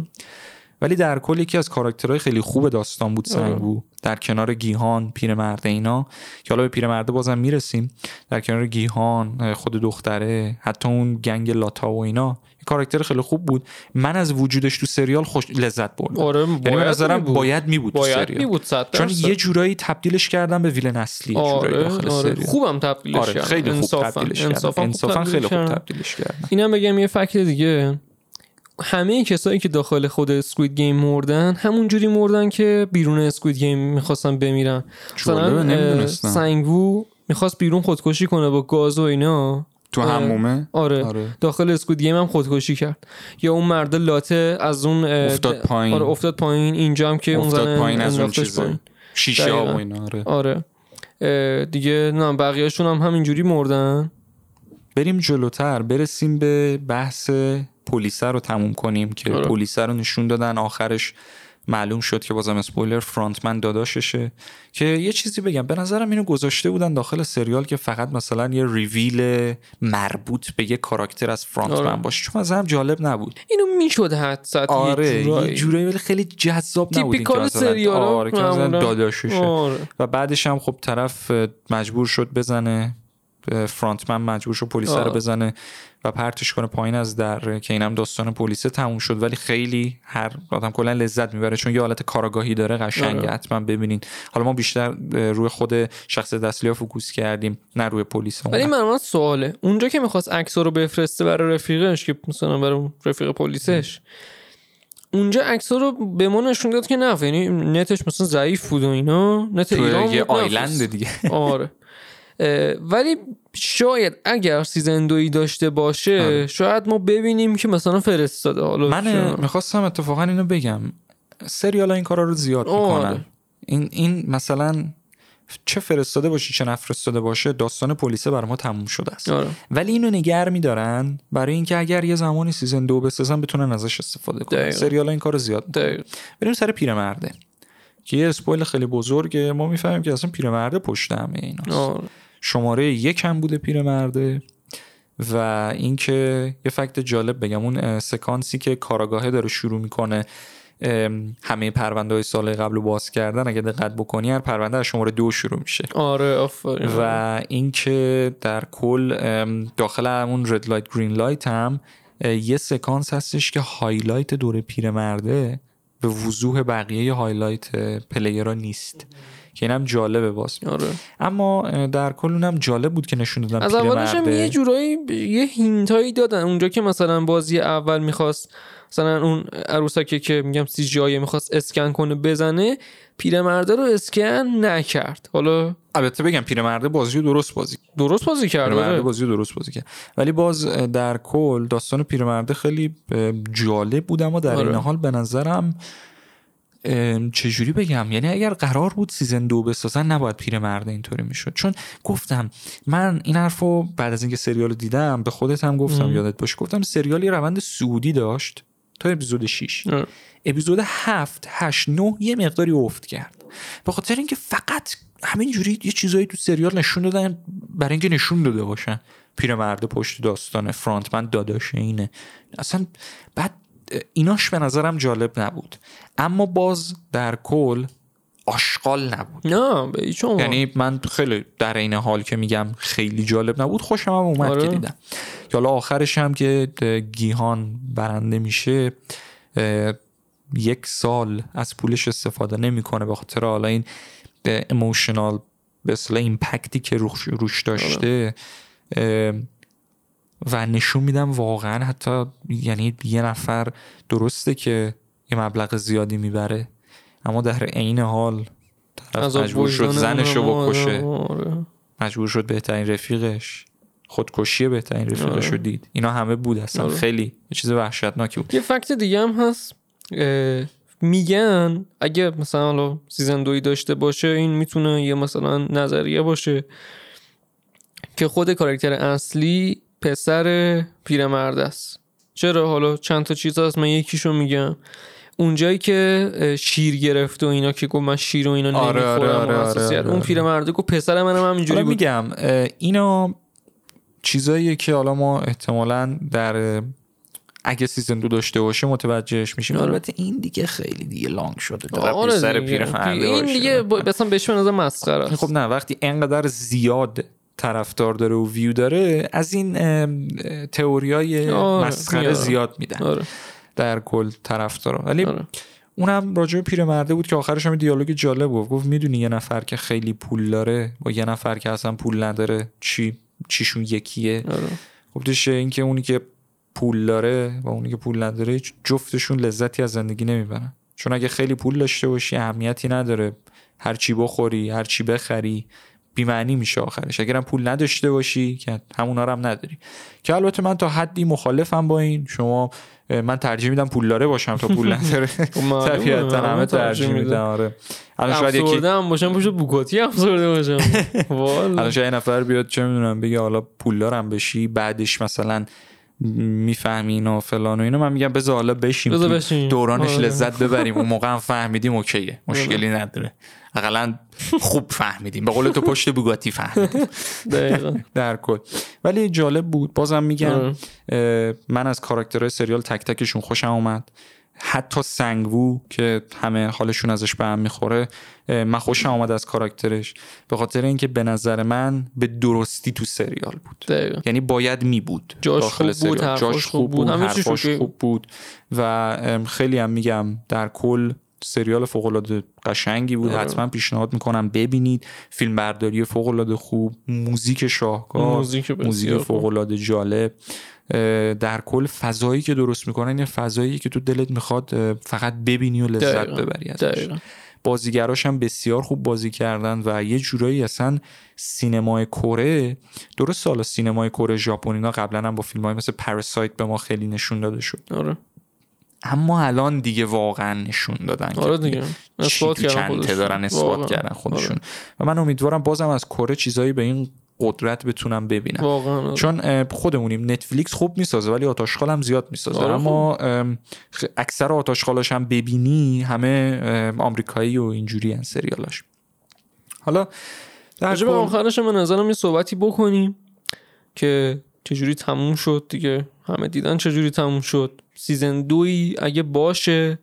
ولی در کل یکی از کاراکترهای خیلی خوب داستان بود آره. سنگو در کنار گیهان پیرمرد اینا که حالا به پیرمرده بازم می‌رسیم در کنار گیهان خود دختره حتی اون gang لاتا و اینا کاراکتر خیلی خوب بود من از وجودش تو سریال خوش لذت بردم آره یعنی نظرم می‌بود. باید می بود تو باید سریال میبود صد چون. یه جورایی تبدیلش کردم به villain اصلی جورایی آره داخل آره سریال. خوبم تبدیلش آره. خیلی خوب انصافاً. تبدیلش کردن انصافاً خیلی خوب. تبدیلش کردن اینم بگم یه fact دیگه همه کسایی که داخل خود Squid Game مردن همون جوری مردن که بیرون Squid Game می‌خواستن بمیرن مثلا. سنگوو می‌خواست بیرون خودکشی کنه با گاز و اینا تو همومه آره. آره. داخل اسکوید گیم هم خودکشی کرد یا اون مرد لاته از اون افتاد پایین. آره افتاد پایین اینجا هم که اون افتاد زنه پایین از اون پایین. شیشه ها و. اینا آره آره دیگه نه بقیهشون هم همینجوری مردن بریم جلوتر برسیم به بحث پلیسه رو تموم کنیم که آره. پلیسه رو نشون دادن آخرش معلوم شد که بازم اسپویلر فرانتمن داداششه که یه چیزی بگم به نظرم اینو گذاشته بودن داخل سریال که فقط مثلا یه ریویل مربوط به یه کاراکتر از فرانتمن آره. باشه چون مثلا جالب نبود اینو می‌شد حد زد آره یه جورایی. ولی خیلی جذاب نبود تیپیکال سریال آره که مثلا. داداششه آره. و بعدش هم خب طرف مجبور شد بزنه فرانتمن مجبور شد پلیس رو. بزنه و پرتش کنه پایین از در که اینم داستان پلیسه تموم شد ولی خیلی هر آدم کلا لذت می‌بره چون یه حالت کاراگاهی داره قشنگه آره. حتما ببینین حالا ما بیشتر روی خود شخص ها focus کردیم نه روی پلیس ولی من من سواله اونجا که می‌خواست عکس رو بفرسته برای رفیقش که مثلا برای رفیق پلیسش اونجا عکس رو به ما نشون داد که نه یعنی نتش مثلا ضعیف بود و اینا نت ایران یه island. دیگه آره [LAUGHS] ولی شاید اگر season دوی داشته باشه آره. شاید ما ببینیم که مثلا فرستاده حالا من. می‌خواستم اتفاقا اینو بگم سریال این کارا رو زیاد آره. می‌کنن این این مثلا چه فرستاده باشه چه نفرستاده باشه داستان پلیسه برای ما تموم شده است آره. ولی اینو نگه میدارن برای اینکه اگر یه زمانی season دو بسازن بتونن ازش استفاده کنن دقیقا. سریال این کارو زیاد. بریم سر پیرمرده که یه spoil خیلی بزرگه ما می‌فهمیم که اصلا پیرمرده پشت همه ایناست آره. شماره یک هم بوده پیرمرده و اینکه یه fact جالب بگم اون سکانسی که کاراگاهه داره شروع می‌کنه همه پرونده های سال قبل رو باز کردن اگه دقت بکنی هر پرونده از شماره دو شروع میشه. آره آفرین. و اینکه در کل داخل همون Red Light Green Light هم یه سکانس هستش که highlight دور پیرمرده به وضوح بقیه highlight player ها نیست. که اینم جالبه باز آره اما در کل اونم جالب بود که نشون دادن از اولش هم. یه جورایی یه hint ایی دادن اونجا که مثلا بازی اول می‌خواست مثلا اون عروسکی که میگم سی جایه می‌خواست اسکن کنه بزنه پیرمرده رو اسکن نکرد حالا البته بگم پیرمرده بازی رو درست بازی. درست بازی کرد پیرمرده آره. بازی رو درست بازی کرد ولی باز در کل داستان پیرمرده خیلی جالب بود اما در آره. این حال به نظرم چجوری بگم؟ یعنی اگر قرار بود season دو بسازن نباید پیرمرده اینطوری می‌شد. چون گفتم من این حرفو بعد از اینکه سریال رو دیدم به خودت هم گفتم ام. یادت باشه گفتم سریالی روند صعودی داشت تا اپیزود 6 آره. اپیزود 7 8 9 یه مقداری افت کرد. به خاطر اینکه فقط همینجوری یه چیزایی تو سریال نشون دادن برای اینکه نشون داده باشن. پیرمرد پشت داستان فرانتمن داداش اینه. اصلا بعد ایناش به نظرم جالب نبود اما باز در کل آشغال نبود نه به عنوان. یعنی من خیلی در این حال که میگم خیلی جالب نبود خوشم هم اومد آره. که دیدم حالا آخرش هم که گیهان برنده میشه یک سال از پولش استفاده نمی‌کنه به خاطر حالا این اموشنال به اصطلاح ایمپکتی که روش, روش داشته اه، و نشون میدم واقعا حتی یعنی یه نفر درسته که یه مبلغ زیادی می‌بره اما در عین حال طرف مجبور شد زنش رو بکشه. آره. مجبور شد بهترین رفیقش. خودکشی بهترین رفیقش رو آره. دید. اینا همه بود اصلا. آره. خیلی. یه چیز وحشتناکی بود. یه فکت دیگه هم هست. میگن اگه مثلا حالا سیزن دوی داشته باشه این می‌تونه یه مثلا نظریه باشه که خود کاراکتر اصلی پسر پیرمرد است چرا حالا چند تا چیز هست من یکیشو میگم اونجایی که شیر گرفت و اینا که گفت من شیر و اینا آره، نمی‌خورم آره، و آره، حساسیت. آره، اون آره. پیرمرده گفت پسر منم همینجوری بود میگم اه، اینا چیزاییه که حالا ما احتمالا در اگه season دو داشته باشه متوجهش میشیم آره. البته این دیگه خیلی دیگه long شده آره پسر دیگه. پیرمرده این. دیگه مثلا بهش به نظر مسخره خب نه وقتی انقدر زیاد طرفدار داره و ویو داره از این تئوریای آره، مسخره. زیاد میدن. آره. در کل طرفدارا. ولی آره. اونم راجع به پیرمرده بود که آخرش هم دیالوگ جالب بود گفت می‌دونی یه نفر که خیلی پول داره؟ با یه نفر که اصلا پول نداره چی؟ چیشون یکیه؟ آره. گفتش اینکه اونی که پول داره و اونی که پول نداره جفتشون لذتی از زندگی نمی‌برن. چون اگه خیلی پول داشته باشی اهمیتی نداره. هر چی بخوری هر چی بخری بیمعنی میشه آخرش. اگرم پول نداشته باشی که همونا رو هم نداری. که البته من تا حدی مخالفم با این. شما من ترجیح میدم پول داره باشم تا پول [LAUGHS] نداره. خب طبیعتا همه ترجیح. میدن آره. الان شاید یکی هم باشم پشت بوکاتی افسرده باشم. [LAUGHS] الان شاید نفر بیاد چه می‌دونم بگه حالا پولدارم بشی بعدش مثلا می‌فهمی اینا و فلان و اینا من میگم بذار حالا بشیم. دورانش آره. لذت ببریم. اون موقع هم فهمیدیم اوکیه مشکلی نداره. اقلا خوب فهمیدیم. به قول تو پشت بوگاتی فهمیدیم. در کل. ولی جالب بود. بازم میگم من از کاراکترهای سریال تک تکشون خوشم اومد. حتی سنگوو که همه حالشون ازش به هم می‌خوره من خوشم آمد از کاراکترش. به خاطر اینکه به نظر من به درستی تو سریال بود. دقیقا. یعنی باید می بود جاش داخل خوب بود، جاش خوب خوب بود، بود حرفاش. خوب بود. و خیلی هم میگم در کل سریال فوق العاده قشنگی بود. آره. حتما پیشنهاد می‌کنم ببینید. فیلم برداری فوق العاده خوب. موزیک شاهکار. موزیک موزیک. فوق العاده جالب. در کل فضایی که درست می‌کنن یه فضایی که تو دلت می‌خواد فقط ببینی و لذت دقیقاً. ببری ازش. دقیقا. بازیگراش هم بسیار خوب بازی کردن و یه جورایی اصلا سینمای کره درست حالا سینمای کره ژاپن اینا قبلا هم با فیلم های مثل پاراسایت به ما خیلی نشون داده شد. آره. اما الان دیگه واقعا نشون دادن آره دیگه اثبات کردن. دارن اثبات. کردن خودشون آره. و من امیدوارم بازم از کره چیزایی به این قدرت بتونم ببینم واقعا آره. چون خودمونیم نتفلیکس خوب می‌سازه ولی آتاشخال هم زیاد می‌سازه آره اما اکثر آتاشخالاش هم ببینی همه آمریکایی و اینجوری هن سریالاش حالا در راجع به کل- آخرش من نظرم یه صحبتی بکنیم که چجوری تموم شد دیگه همه دیدن چجوری تموم شد سیزن دوی اگه باشه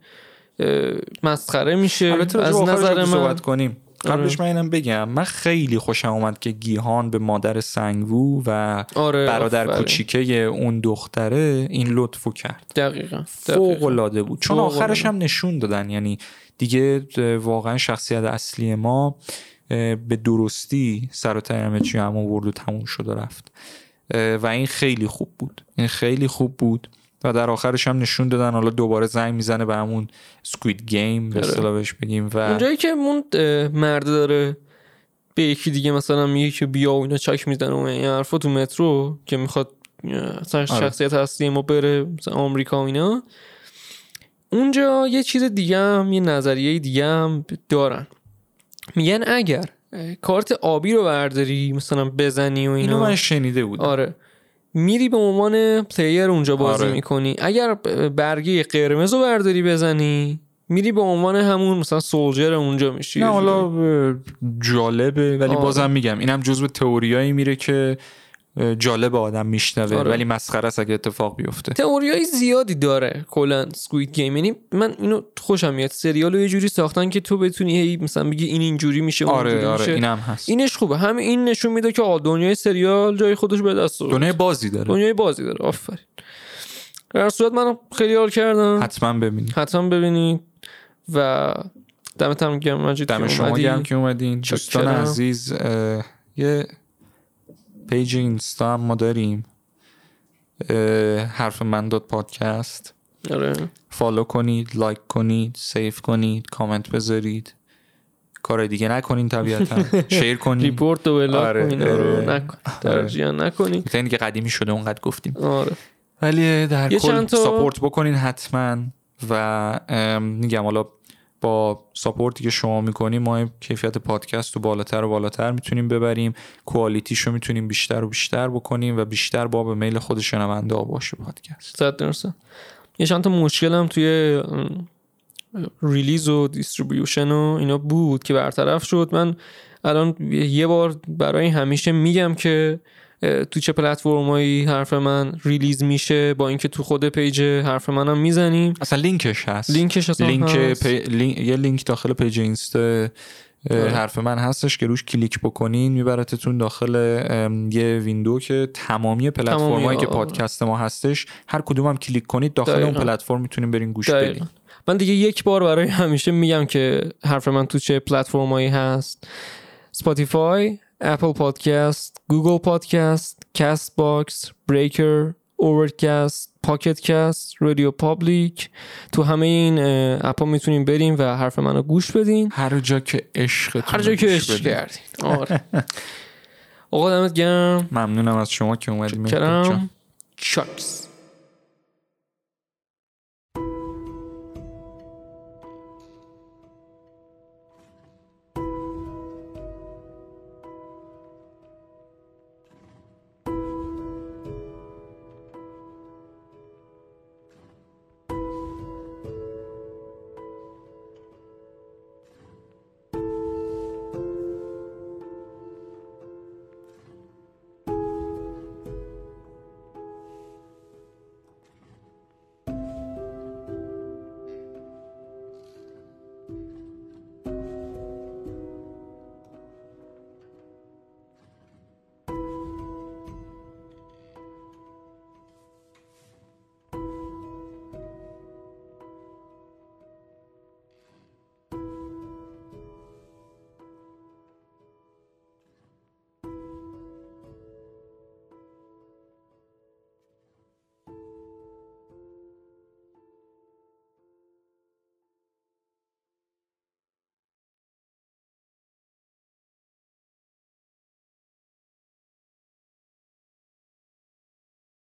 مسخره میشه از نظر من صحبت کنیم قبلش آره. من اینم بگم من خیلی خوشم اومد که گیهان به مادر سنگوو و آره برادر. کوچیکه اون دختره این لطفو کرد دقیقا فوق دقیقاً. العاده بود چون فوق آخرش. هم نشون دادن یعنی دیگه واقعا شخصیت اصلی ما به درستی سر و همه چی هم آورد و تموم شد و رفت و این خیلی خوب بود. این خیلی خوب بود. و در آخرش هم نشون دادن. حالا دوباره زنگ می‌زنه به همون Squid Game به اصطلاح بگیم. و اونجایی که اون مرد داره به یکی دیگه مثلا میگه که بیا و اینا چک می‌زنه. و این حرفا تو مترو که می‌خواد مثلا آره. شخصیت هستی ما بره مثلا آمریکا و اینا. اونجا یه چیز دیگه هم یه نظریه دیگه هم دارن. میگن اگر کارت آبی رو برداری مثلا بزنی و اینا؟ اینو من شنیده بودم. آره. میری به عنوان player اونجا بازی آره. می‌کنی. اگر برگه قرمز رو برداری بزنی میری به عنوان همون مثلا سولجر اونجا میشی. نه حالا جالبه ولی آره. بازم میگم. اینم جزو تئوریایی میره که جالب آدم میشنوه آره. ولی مسخره است اگه اتفاق بیفته. تئوریای زیادی داره کلا سکوید گیم یعنی من اینو خوشم میاد. سریالو یه جوری ساختن که تو بتونی هی مثلا بگی این اینجوری میشه آره آره اینم هست. اینش خوبه. همین این نشون میده که دنیای سریال جای خودش به دست دنیای بازی داره. دنیای بازی داره. آفرین. در صورت من خیلی حال کردم. حتما ببینید. حتما ببینید. و دمت هم گرم مجید دم شما گرم که اومدین. دوستان عزیز یه page اینستا هم ما داریم. حرف من dot podcast. آره. follow کنید like کنید save کنید کامنت بذارید. کار دیگه نکنین طبیعتا. share کنید report و block آره. آره. نکنید دیگه قدیمی شده اونقدر گفتیم. آره. ولی در کل support بکنین حتما. و میگم حالا با support ی که شما می‌کنیم ما کیفیت پادکست رو بالاتر و بالاتر می‌تونیم ببریم. quality ش رو می‌تونیم بیشتر و بیشتر بکنیم و بیشتر با به میل خود شنونده باشه پادکست. صد درصد. یه چند تا مشکل هم توی release و distribution و اینا بود که برطرف شد. من الان یه بار برای همیشه میگم که تو چه پلتفرمایی حرف من release میشه با اینکه تو خود page حرف منم می‌زنیم. اصلا لینکش هست. لینکش اصلا لینک هست. یه لینک داخل page اینستا آره. حرف من هستش که روش کلیک بکنین میبرتتون داخل یه window که تمامی پلتفرمایی که پادکست ما هستش هر کدوم هم کلیک کنید داخل اون پلتفرم می‌تونین برین گوش بدین. من دیگه یک بار برای همیشه میگم که حرف من تو چه پلتفرمایی هست. Spotify Apple Podcast Google Podcast Castbox Breaker Overcast Pocket Cast RadioPublic تو همه این app ا می‌تونیم بریم و حرف منو گوش بدین. هر جا که عشق هر جا که عشق کردین. آره. آقا دمت گرم. ممنونم از شما که اومدیم کرم چاکس.